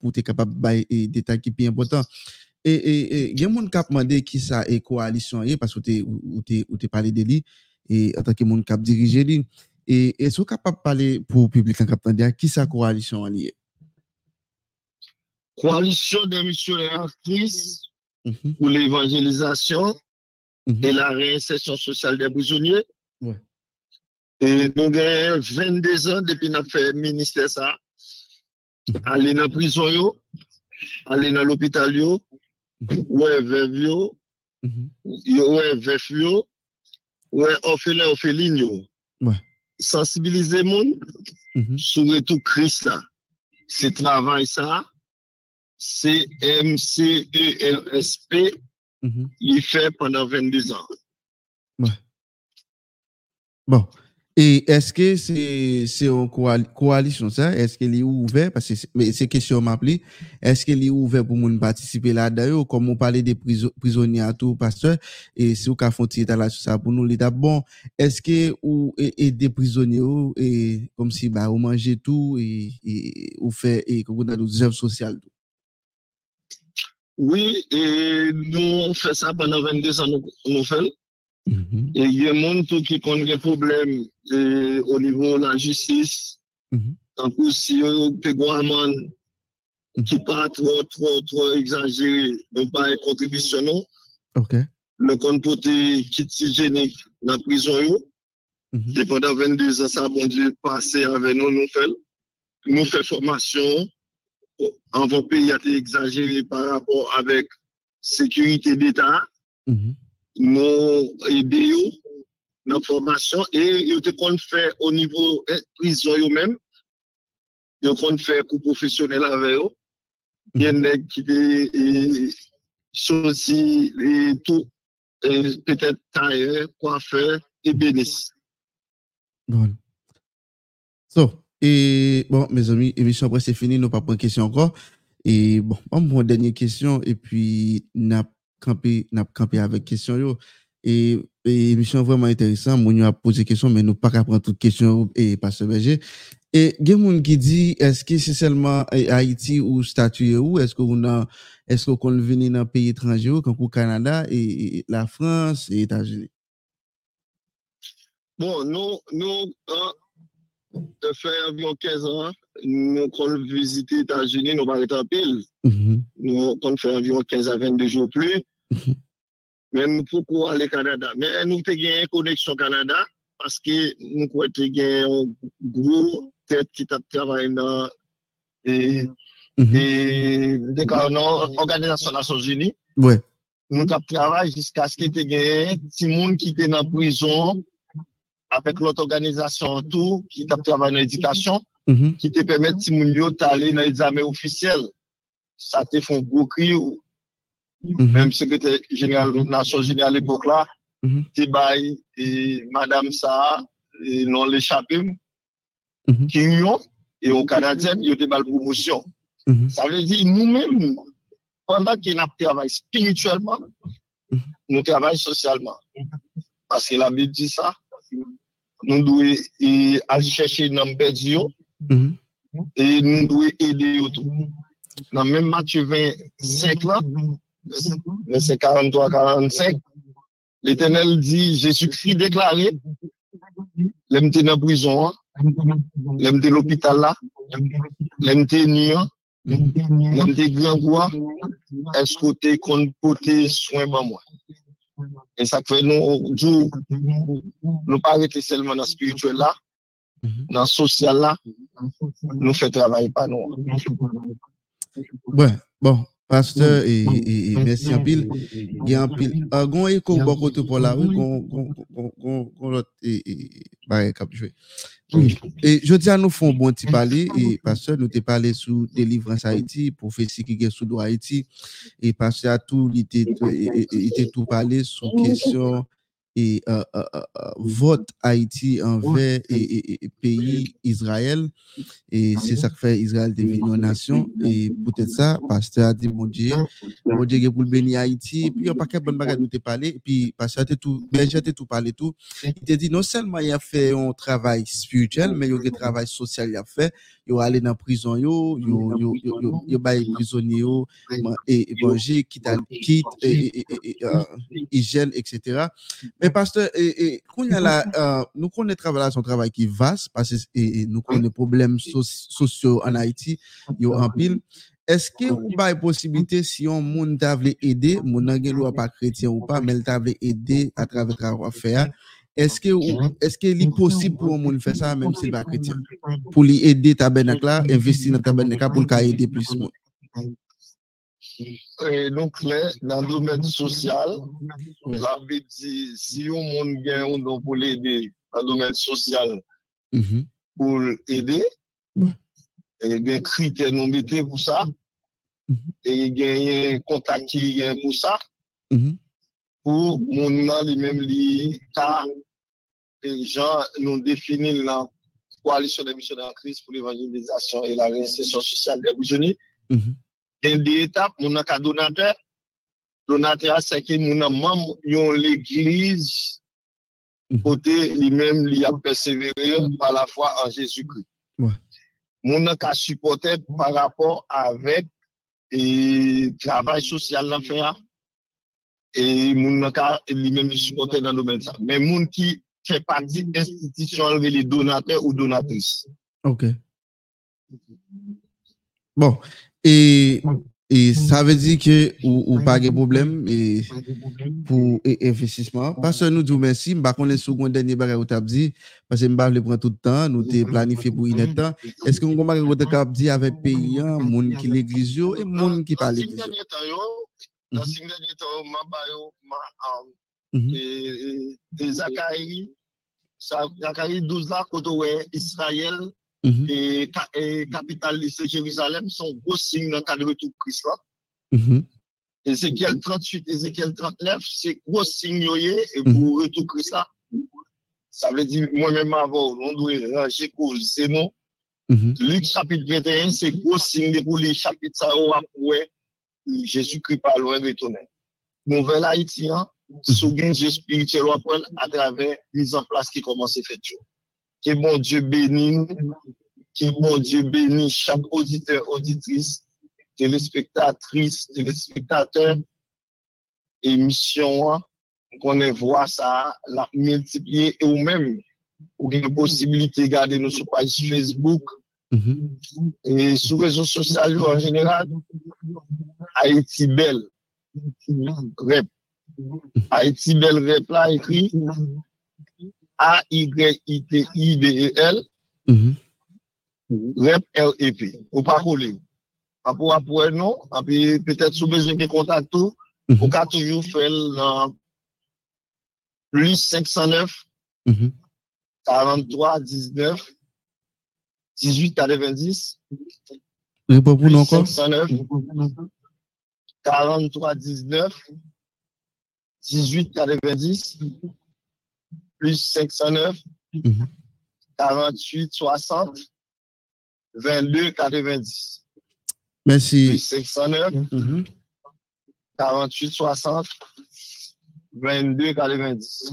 pou te kapap bay e detay ki pi important. E, e, e gen moun kap mande ki sa e koalisyon ye, pas ou te, te, te pale de li, e atan ki moun kap dirije li, e, e sou kapap pale pou publikan kap tande a, ki sa koalisyon an ye? Koalisyon de misyoner akris mm -hmm. pou l'evangelizasyon mm -hmm. e la reinsesyon sosyal de bouzonye. Ouais. E nou gen 22 an depi na fe minister sa, Aller dans la prison, yo, aller dans l'hôpital, yo, ouais, veuve, yo, Mhm. ouais, veuf, yo, ouais, orphelin, orpheline, yo. Ouais. Sensibiliser les gens Mhm. sur tout Christ là. C'est travail ça. C'est M-C-E-L-S-P. Mhm. Il fait pendant 22 ans. Bon. E eske se yon koalisyon sa, eske li ouve, se kesyon map li, eske li ouve pou moun patisipe la dayo, kom moun pale de prizoni atou pastor, e se ou ka fonti ita la sou sa pou nou li da bon, eske ou e, e de prizoni ou, e kom si ba ou manje tou, e, e ou fe, e koko nan nou zev sosyal tou. Oui, e nou fè sa panan 22 an nou fèl, Mhm. Et il y a des gens qui ont des problèmes euh, au niveau de la justice. En plus, si on peut un amende qui pas trop, trop, trop exagéré, donc pas une contribution, non. OK. le compte côté kit hygiénique dans la prison. yo. Et pendant 22 ans, ça, bon Dieu, passé avec nous, nous fait, nous fait formation. Avant pays a été exagéré par rapport avec sécurité d'État. Nous aider dans la formation et ils te qu'on fait au niveau eh, prison yo même. Ils qu'on fait coup professionnel avec eux. Il y en a qui des choisi et tout, peut-être tailleur, coiffeur et bénisse. So, et bon, mes amis, émission après c'est fini, nous pas prendre question encore. Et bon, une dernière question et puis n'a camper n'a camper avec question yo. Et émission vraiment intéressant mon a posé question mais nous pas qu'à prendre toutes questions et pas se berger et gen moun qui dit est-ce que c'est seulement eh, Haïti ou statué ou est-ce qu'on a est-ce qu'on venir dans pays étranger comme au Canada et, et, la France et États-Unis? Bon, nous, nous, de faire environ 15 ans, nous, quand on visite les États-Unis, nous être en pile. Mhm. Nous, quand on fait environ 15 à 22 jours plus. Mhm. Mais nous, pourquoi aller au Canada? Mais nous, avons une connexion au Canada parce que nous, avons un gros tête qui t'a travaillé dans et, Mhm. des Nations Unies. Ouais. nous avons travaillé jusqu'à ce qu'il y ait des gens qui étaient dans la prison avec l'autre organisation tout, qui t'a travaillé dans l'éducation, Mhm. qui te permet yo t'aller dans l'examen officiel. Ça te fait un gros cri, Mhm. même secrétaire général de Nations Unies à l'époque là, te bail et madame ça, et non l'échappé, Mhm. qui yon, et au Canadien, yo te bail promotion. Ça veut dire, nous-mêmes, pendant nous travaillons spirituellement, nous travaillons socialement. Parce que la Bible dit ça, nous devons eh, aller chercher dans le perdu, Mhm. et nous devons aider eux tout. Dans même Matthieu 25, là, verset 43-45, l'Éternel dit, Jésus-Christ déclaré, l'aime dans la prison, dans l'hôpital là, nuit, l'aime dans grand bois, est-ce que tu compte porter soin de moi? Et ça fait nous, nous, nous pas arrêter seulement dans le spirituel Mhm. dans le social nous fait travail pas nous. Ouais, bon, pasteur, et, et, et merci en pile. Il y a un pile. Euh, gon écho bon côté pour la rue, gon l'autre, et, bah, cap joué. Oui. Et je dis à nous font bon petit parler, et pasteur, nous t'ai parlé sous délivrance Haïti, prophétie qui est sous Haïti, et pasteur a tout, il était tout parlé sous question, et euh, euh, euh, vote Haïti envers et, et, et pays Israël. Et c'est ça que fait Israël devenir une nation. Et peut-être ça, pasteur a dit, mon Dieu, mon Dieu, que pour bénir Haïti. Puis, il y a pas qu'un bon bagage nous te parlé. Et puis, pasteur a tout, berger a tout parlé tout. Il t'a dit, non seulement il a fait un travail spirituel, mais il y a un travail social il a fait. Il a allé dans la prison, yo, yo, yo, yo, yo, yo, bail prisonnier, yo, et, manger, quitte, quitte, hygiène, etc. Mais pasteur, et, et, qu'on y a là, euh, nous connaissons travail son travail qui est vaste, parce que et, et nous connaissons problèmes so- sociaux en Haïti, yo en pile. Est-ce que vous avez une possibilité si on moun t'a voulu aider, mon angelo pas chrétien ou pas, mais il t'a voulu aider à travers le travail faire, est-ce que est-ce que est possible pour un moun faire ça même s'il pas chrétien pour lui aider tabernacle là, investir dans tabernacle pour le aider plus monde? Et donc, là, dans le domaine social, la dit, si on monde gagne un don pour l'aider dans le domaine social, Mhm. pour l'aider, et il y a un critère nous mettez pour ça, Mhm. et il y a un contact qui gagne pour ça, Mhm. pour mon lui-même, lui, car les gens nous définissent la coalition des missionnaires en Christ pour l'évangélisation et la réinsertion sociale des prisonniers. Y a des étapes, mon nom ka donateur, donateur, c'est que mon nom membre, yon l'église, côté lui-même, lui a persévéré par la foi en Jésus-Christ. Ouais. Mon nom ka supporté par rapport avec et travail social l'en fait, et moun nan ka lui-même supporté dans le domaine ça. Mais moun qui fait partie institution, les donateurs ou donatrices. OK. Bon, et et ça veut dire que ou, pas de problème et pour et- investissement. Parce que nous disons merci, je ne sais pas dernier bagage que dit, parce que je ne prendre tout le temps, nous t'ai planifié pour une temps. Est-ce que vous avez un dit avec pays, monde qui l'église et monde qui parle Dans l'église? cinq derniers temps, yo, Dans cinq derniers temps, ma ba yo, ma et, et, et Zacharie, Sa- Zacharie 12 là, côté ouais, Israël Mhm, et, ca- et capitale de Jérusalem sont gros signes dans le cadre de tout Christ là. mhm, Ézéchiel 38, Ézéchiel 39, c'est gros signe et Mhm. pour retour Christ là. Ça veut dire, moi-même avant, on doit ranger cause, c'est non. mhm. Luc chapitre 21, c'est gros signe pour les chapitres ça, on Jésus-Christ pas loin de retourner. Nouvel haïtien, sous gain spirituel à travers mise en place qui commence à faire tout. Que bon Dieu bénisse, que bon Dieu bénisse chaque auditeur, auditrice, téléspectatrice, téléspectateur, émission, qu'on ait voir ça, la multiplier et ou même, ou une possibilité de garder nos sur page Facebook, Mhm. et sur les réseaux sociaux en général, Haïti Belle, rep. Haïti Belle rep là écrit A-Y-I-T-I-B-E-L, Mhm. rep L-E-P. Ou pas coller. Après, après, non. Après, peut-être sous besoin de contact tout, Mhm. on peut toujours faire dans plus 509, Mhm. 43 19 18 90 Réponds pour nous encore. 509 43 19 18 90 plus 509 Mhm. 48 60 22 90 Merci. plus 509 Mhm. 48 60 22 90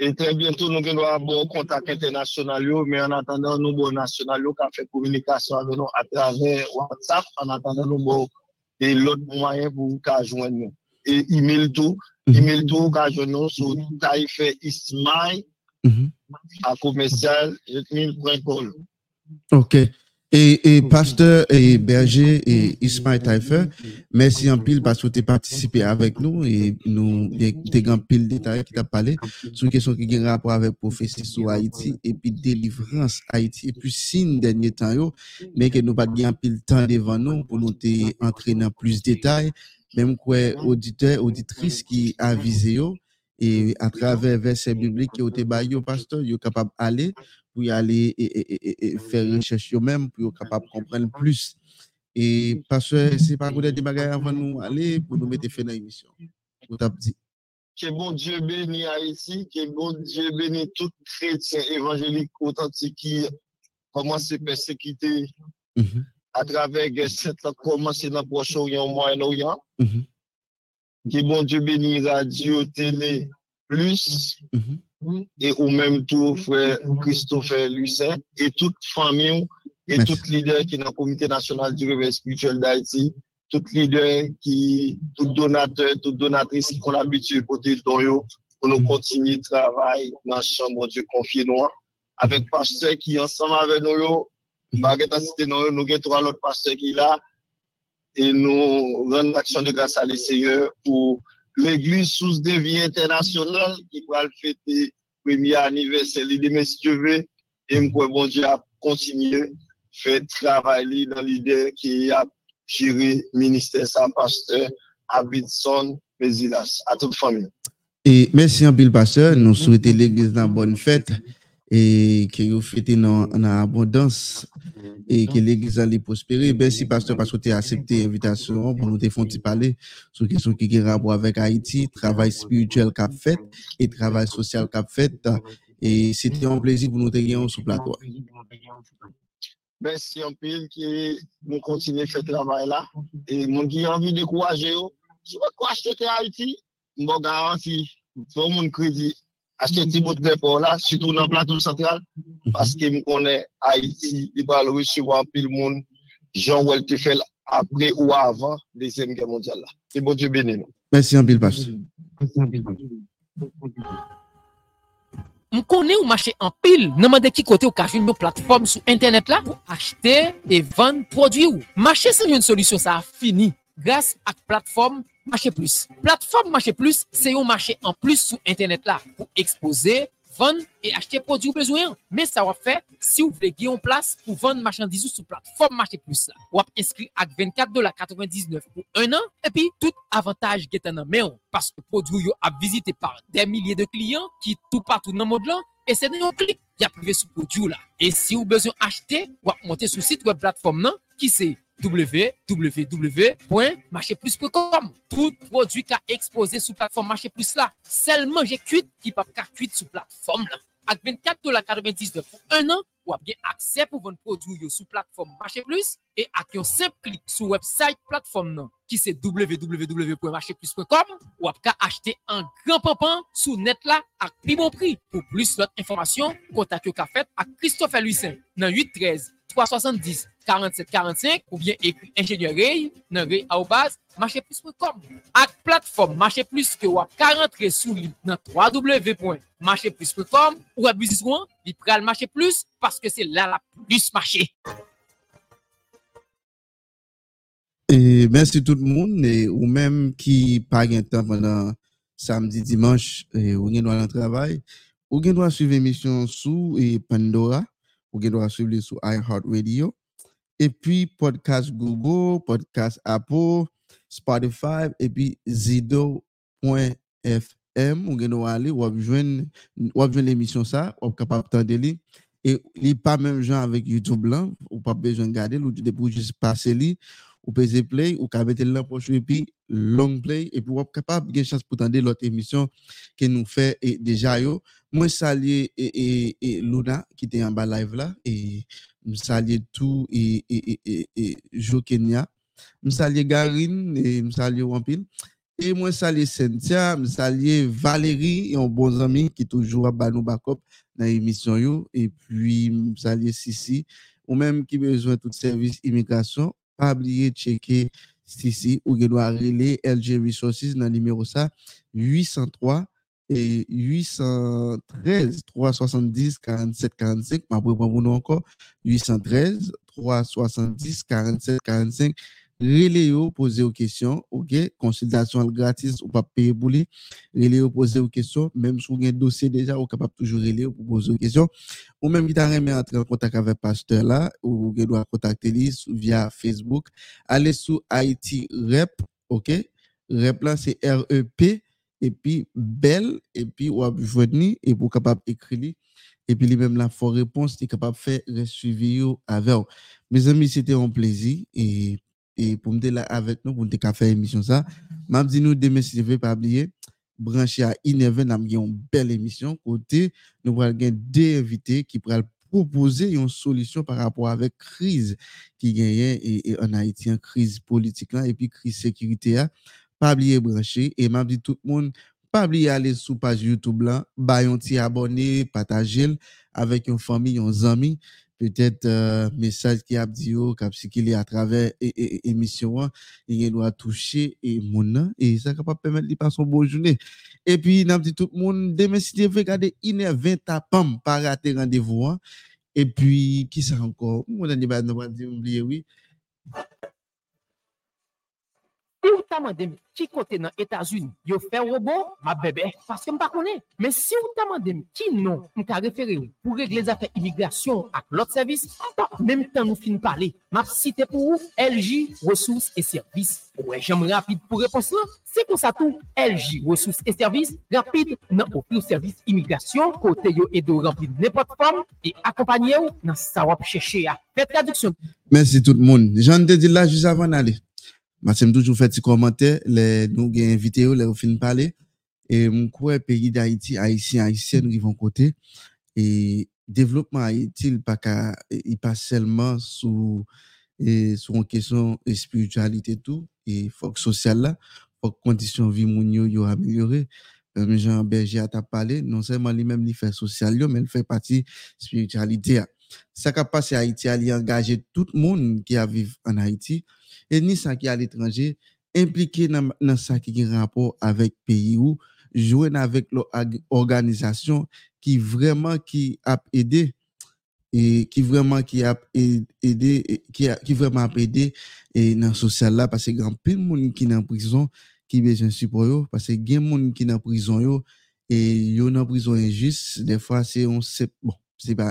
et très bientôt nous allons avoir contact international mais en attendant nous bon national qui fait communication avec nous à travers WhatsApp en attendant nous et l'autre moyen pour qu'à joindre nous et email tout. Email ismail Mhm. à commercial jetmail.com OK. Et, et pasteur et berger et Ismaël Taïfer, merci en pile parce que tu as participé avec nous et nous grand pile détails qui t'a parlé sur une question qui a un rapport avec prophétie sur Haïti et puis délivrance Haïti et puis signe dernier temps yo, mais que nous pas bien pile temps devant nous pour nous te entrer dans plus de détails même quoi auditeur auditrice qui a visé yo et à travers verset biblique qui ont été baillé pasteur yo capable aller pour y aller et, et- et- faire recherche eux-mêmes pour être capable de comprendre plus. Et parce que c'est pas pour des bagages avant nous aller pour nous mettre fin dans l'émission. Que bon Dieu bénisse Haïti, que bon Dieu bénisse tout chrétien évangélique authentique qui commence à persécuter Mhm, à travers là, commencer dans le Proche-Orient, au Moyen-Orient. mhm, Que bon Dieu bénisse radio, télé, plus, mhm. et ou même tout frère Christopher Lucin, et toute famille, et Merci. tout leader qui est dans le comité national du réveil spirituel d'Haïti, tout leader qui, tout donateur, toute donatrice qui ont l'habitude yo, pour nous continuer le travail dans la chambre Dieu confié nous, avec pasteur qui ensemble avec nous, yo, baguette à cité nous, nous avons trois autres pasteurs qui là, et nous rendons l'action de grâce à les Seigneur pour l'église sous de vie internationale qui va le fêter premier anniversaire. De veut, et moi, bon Dieu a continué faire travail dans l'idée qui a géré ministère sans pasteur Abidson Mézilas, à toute famille. Et merci en pile pasteur, nous souhaitons l'église dans bonne fête et que vous fêtez dans, dans abondance et que l'église allait prospérer. Merci pasteur parce que tu as accepté l'invitation pour nous te faire un petit parler sur question qui a rapport avec Haïti, travail spirituel qu'a fait et travail social qu'a fait. Et c'était un plaisir pour nous te gagner sur le plateau. Merci en pile que nous continuons ce travail là. Et mon qui a envie de courager, si vous quoi acheter Haïti, je garantis, pour mon crédit, acheter petit bout de pour là, surtout dans le plateau central, parce que je connais Haïti, il va le recevoir pile monde, Jean Weltefel, après ou avant la Deuxième Guerre mondiale. là. Que bon Dieu nous. Merci en pile pasteur. M konen ou mache an pil, nan mande ki kote ou ka jwen nou platform sou internet la pou achete e vande prodwi ou. Mache se yon solusyon sa a fini grâce ak platform Mache Plus. Platform Mache Plus se yon mache an plus sou internet la pou expose, vande e achete prodwi ou bezwen. Men sa wap fe si ou vle gen yon plas pou vande machandizou sou platform Mache Plus la. Wap inskri ak 24,99$ pou un an epi tout avantage getan nan men ou. Paske prodwi yo ap vizite par des milliers de clients qui tout partout dans le monde là et c'est un clic y a privé sous produit là. Et si vous besoin acheter, ou monter sur site web plateforme nan, qui c'est www.marcheplus.com. Tout produit qu'a exposé sous plateforme Marché Plus là, seulement j'ai cuit qui pas cuit sous plateforme là. Avec 24,99$ pour un an, ou ap gen aksè pou ven prodou yo sou platform Mache Plus e ak yon semp klik sou website platform nan ki se www.macheplus.com ou ap ka achete an gran papan sou net la ak pi bon pri. Pou plus lot informasyon, kontak yo ka fet ak Christophe Luisen nan 813-370-4745 ou bien ekri enjenyerey nan rey aobaz macheplus.com. Ak platform Mache Plus ke ou ap ka rentre sou li nan www.macheplus.com ou ap biziswan li pral Mache Plus parce que c'est là la plus marché. Et merci tout le monde, et, ou même qui pas un temps pendant samedi, dimanche, et, ou gen doit le travail, ou gen doit suivre l'émission sous Pandora, ou gen doit suivre sous iHeartRadio, et puis podcast Google, podcast Apple, Spotify, et puis Zido.fm. M, ou gen aller, ou joindre ou joindre l'émission ça, ou capable de li. Et li pas même gens avec YouTube là, ou pas besoin de garder, ou de juste passer li, ou peser play, ou ka mettre là pour et puis long play, et puis ou capable de chance pour tendre l'autre émission que nous fait et déjà yo. Moi saluer et, et, Luna qui était en bas live là, et je salue tout et, et, et, et, Jo Kenya. Je salue Garine et je salue Wampil. Et moi, salue Cynthia, je Valérie, et un bon ami qui toujours à Banou Bakop nan emisyon yo, e pwi msalye sisi, ou menm ki bezwen tout servis imigrasyon, pa abliye cheke sisi ou genwa rele LG Resources nan numero sa 803 et 813 370 47 45, ma pou pou nou anko, 813 370 47 45, Reléo poser aux questions, ok? Consultation gratis ou pas payer pour lui. Reléo poser aux questions, même si vous avez un dossier déjà, vous capable toujours reléo pour poser aux questions. Ou même qui t'a remis entrer en contact avec pasteur là, ou vous doit contacter lui via Facebook. Allez sur IT Rep, ok? Rep là, c'est R-E-P, et puis belle, et puis ou venir, et pour capable écrire et puis lui-même la fort réponse, est capable de faire le suivi avec. Mes amis, c'était un plaisir, et et pour me là avec nous, pour me faire émission ça. M'a dit nous, demain, si je ne pas oublier, branché à Ineven, nous avons une belle émission. Côté, nous avons deux invités qui pourraient proposer une solution par rapport avec crise qui gagne et, en Haïti, en crise politique là, et puis crise sécurité. Là. Pas oublier branché. Et m'a dit tout le monde, pas oublier aller sur page YouTube là, bah un petit abonné, partager avec une famille, un ami peut-être euh, message qui a dit est à travers émission il doit toucher et mon et ça capable permettre de passer une bonne journée. Et puis n'a dit tout le monde demain si tu veux regarder 1h20 à pam pas rater rendez-vous et puis qui ça encore? Dernier pas oublier oui Ou ta mandem ki kote nan Etasuni yo fè robo, ma bebe, paske m pa konen. Men si ou ta mandem ki non m ka refere ou pou regle zafè imigrasyon ak lot servis, ta menm tan nou fin pale. Map site pou ou LG Ressources et Services. Ou e jem rapide pou repons la, se kon sa tou LG Ressources et Services rapide nan opri ou servis imigrasyon kote yo edo rapide nepot form e akompanye ou nan sa wap chèche ya. Fè traduksyon. Mersi tout moun. Jan te di la jis avan ale. Matye m toujou fè ti komante, le nou gen invite yo, le ou fin pale, e m kouè peyi da Haiti, Haitien, Haitien nou givon kote, e devlopman Haiti, il pa, ka, il pa selman sou e, sou an kesyon espiritualite tou, e fok sosyal la, fok kondisyon vi moun yo yo amelyore, euh, men jan Berger a ta pale, non seman li men li fè sosyal yo, men fè pati spiritualite ya. Sa ka pase Haiti a li angaje tout moun ki a viv an Haiti e ni sa ki al etranje implike nan, nan sa ki gen rapor avek peyi ou jwen avek lo organizasyon ki vreman ki ap ede e, ki vreman ki ap e, ede e, ki, a, ki vreman ap ede e, nan sosyal la pase gen pil moun ki nan prison ki bejen supo yo pase gen moun ki nan prison yo e yo nan prison enjist defwa se yon sep bon se ba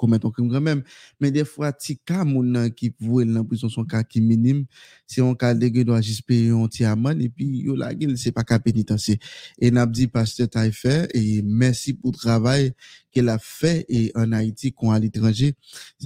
kometon krim gran men, men defwa ti ka moun nan ki vou el nan prison son ka ki minim, se yon ka dege do ajispe yon ti aman, epi yo la gil se pa ka penitansi. E nabdi paste ta e fe, e mersi pou travay ke la fe e an Haiti kon al etranje,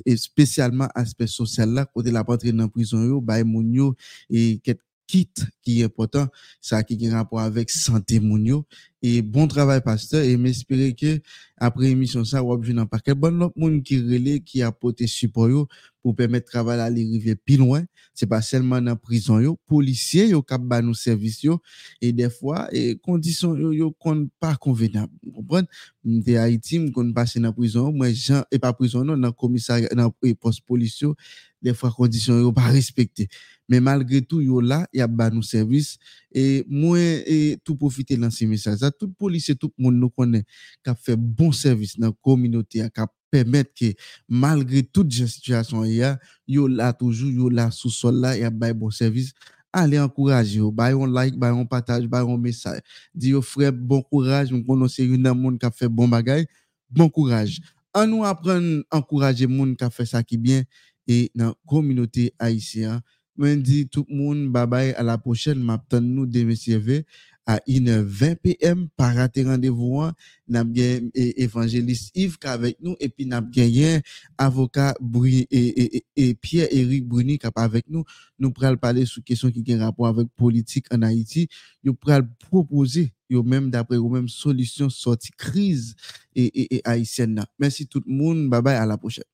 e spesyalman aspe sosyal la, kote la patre nan prison yo, bay moun yo, e ket kit ki important, sa ki gen rapor avek sante moun yo. E bon travay pasteur, e m espere ke apre emisyon sa wap jounan parke. Bon lop moun ki rele ki apote supo yo pou pemet travay la li rivye pinwen, se pa selman nan prison yo, polisye yo kap ba nou servis yo, e defwa e kondisyon yo yo kon pa konvenab. Mpren, m de Haiti m kon pase nan prison non, yo, mwen jan e pa prison yo nan komisaryan, nan e post polis yo, defwa kondisyon yo pa respekte. Mais malgré tout yo là y a ba nous service et moi et tout profiter dans ces messages ça tout policier tout le monde nous connaît qui a fait bon service dans la communauté qui permettre que malgré toute situation y a yo là toujours yo là sous sol là y a bon service. Allez encourager yo. Ba un like ba un partage ba un message. Dis frère bon courage. Nous connaissons une monde qui a fait bon bagay bon courage. En nous apprendre encourager monde qui a fait ça qui bien et dans la communauté haïtienne je dis tout le monde, bye bye, à la prochaine. M'attends nous de à 1h20 p.m. Pas rendez-vous. N'a bien eh, évangéliste Yves qui est avec nous et puis n'a bien avocat Bruni et, et, et- et Pierre-Éric Bruni qui est avec nous. Nous pourrons parler sur question qui a rapport avec politique en Haïti. Nous pourrons proposer yo même d'après vous même solution sortie crise et, et, et haïtienne. Merci tout le monde. Bye bye à la prochaine.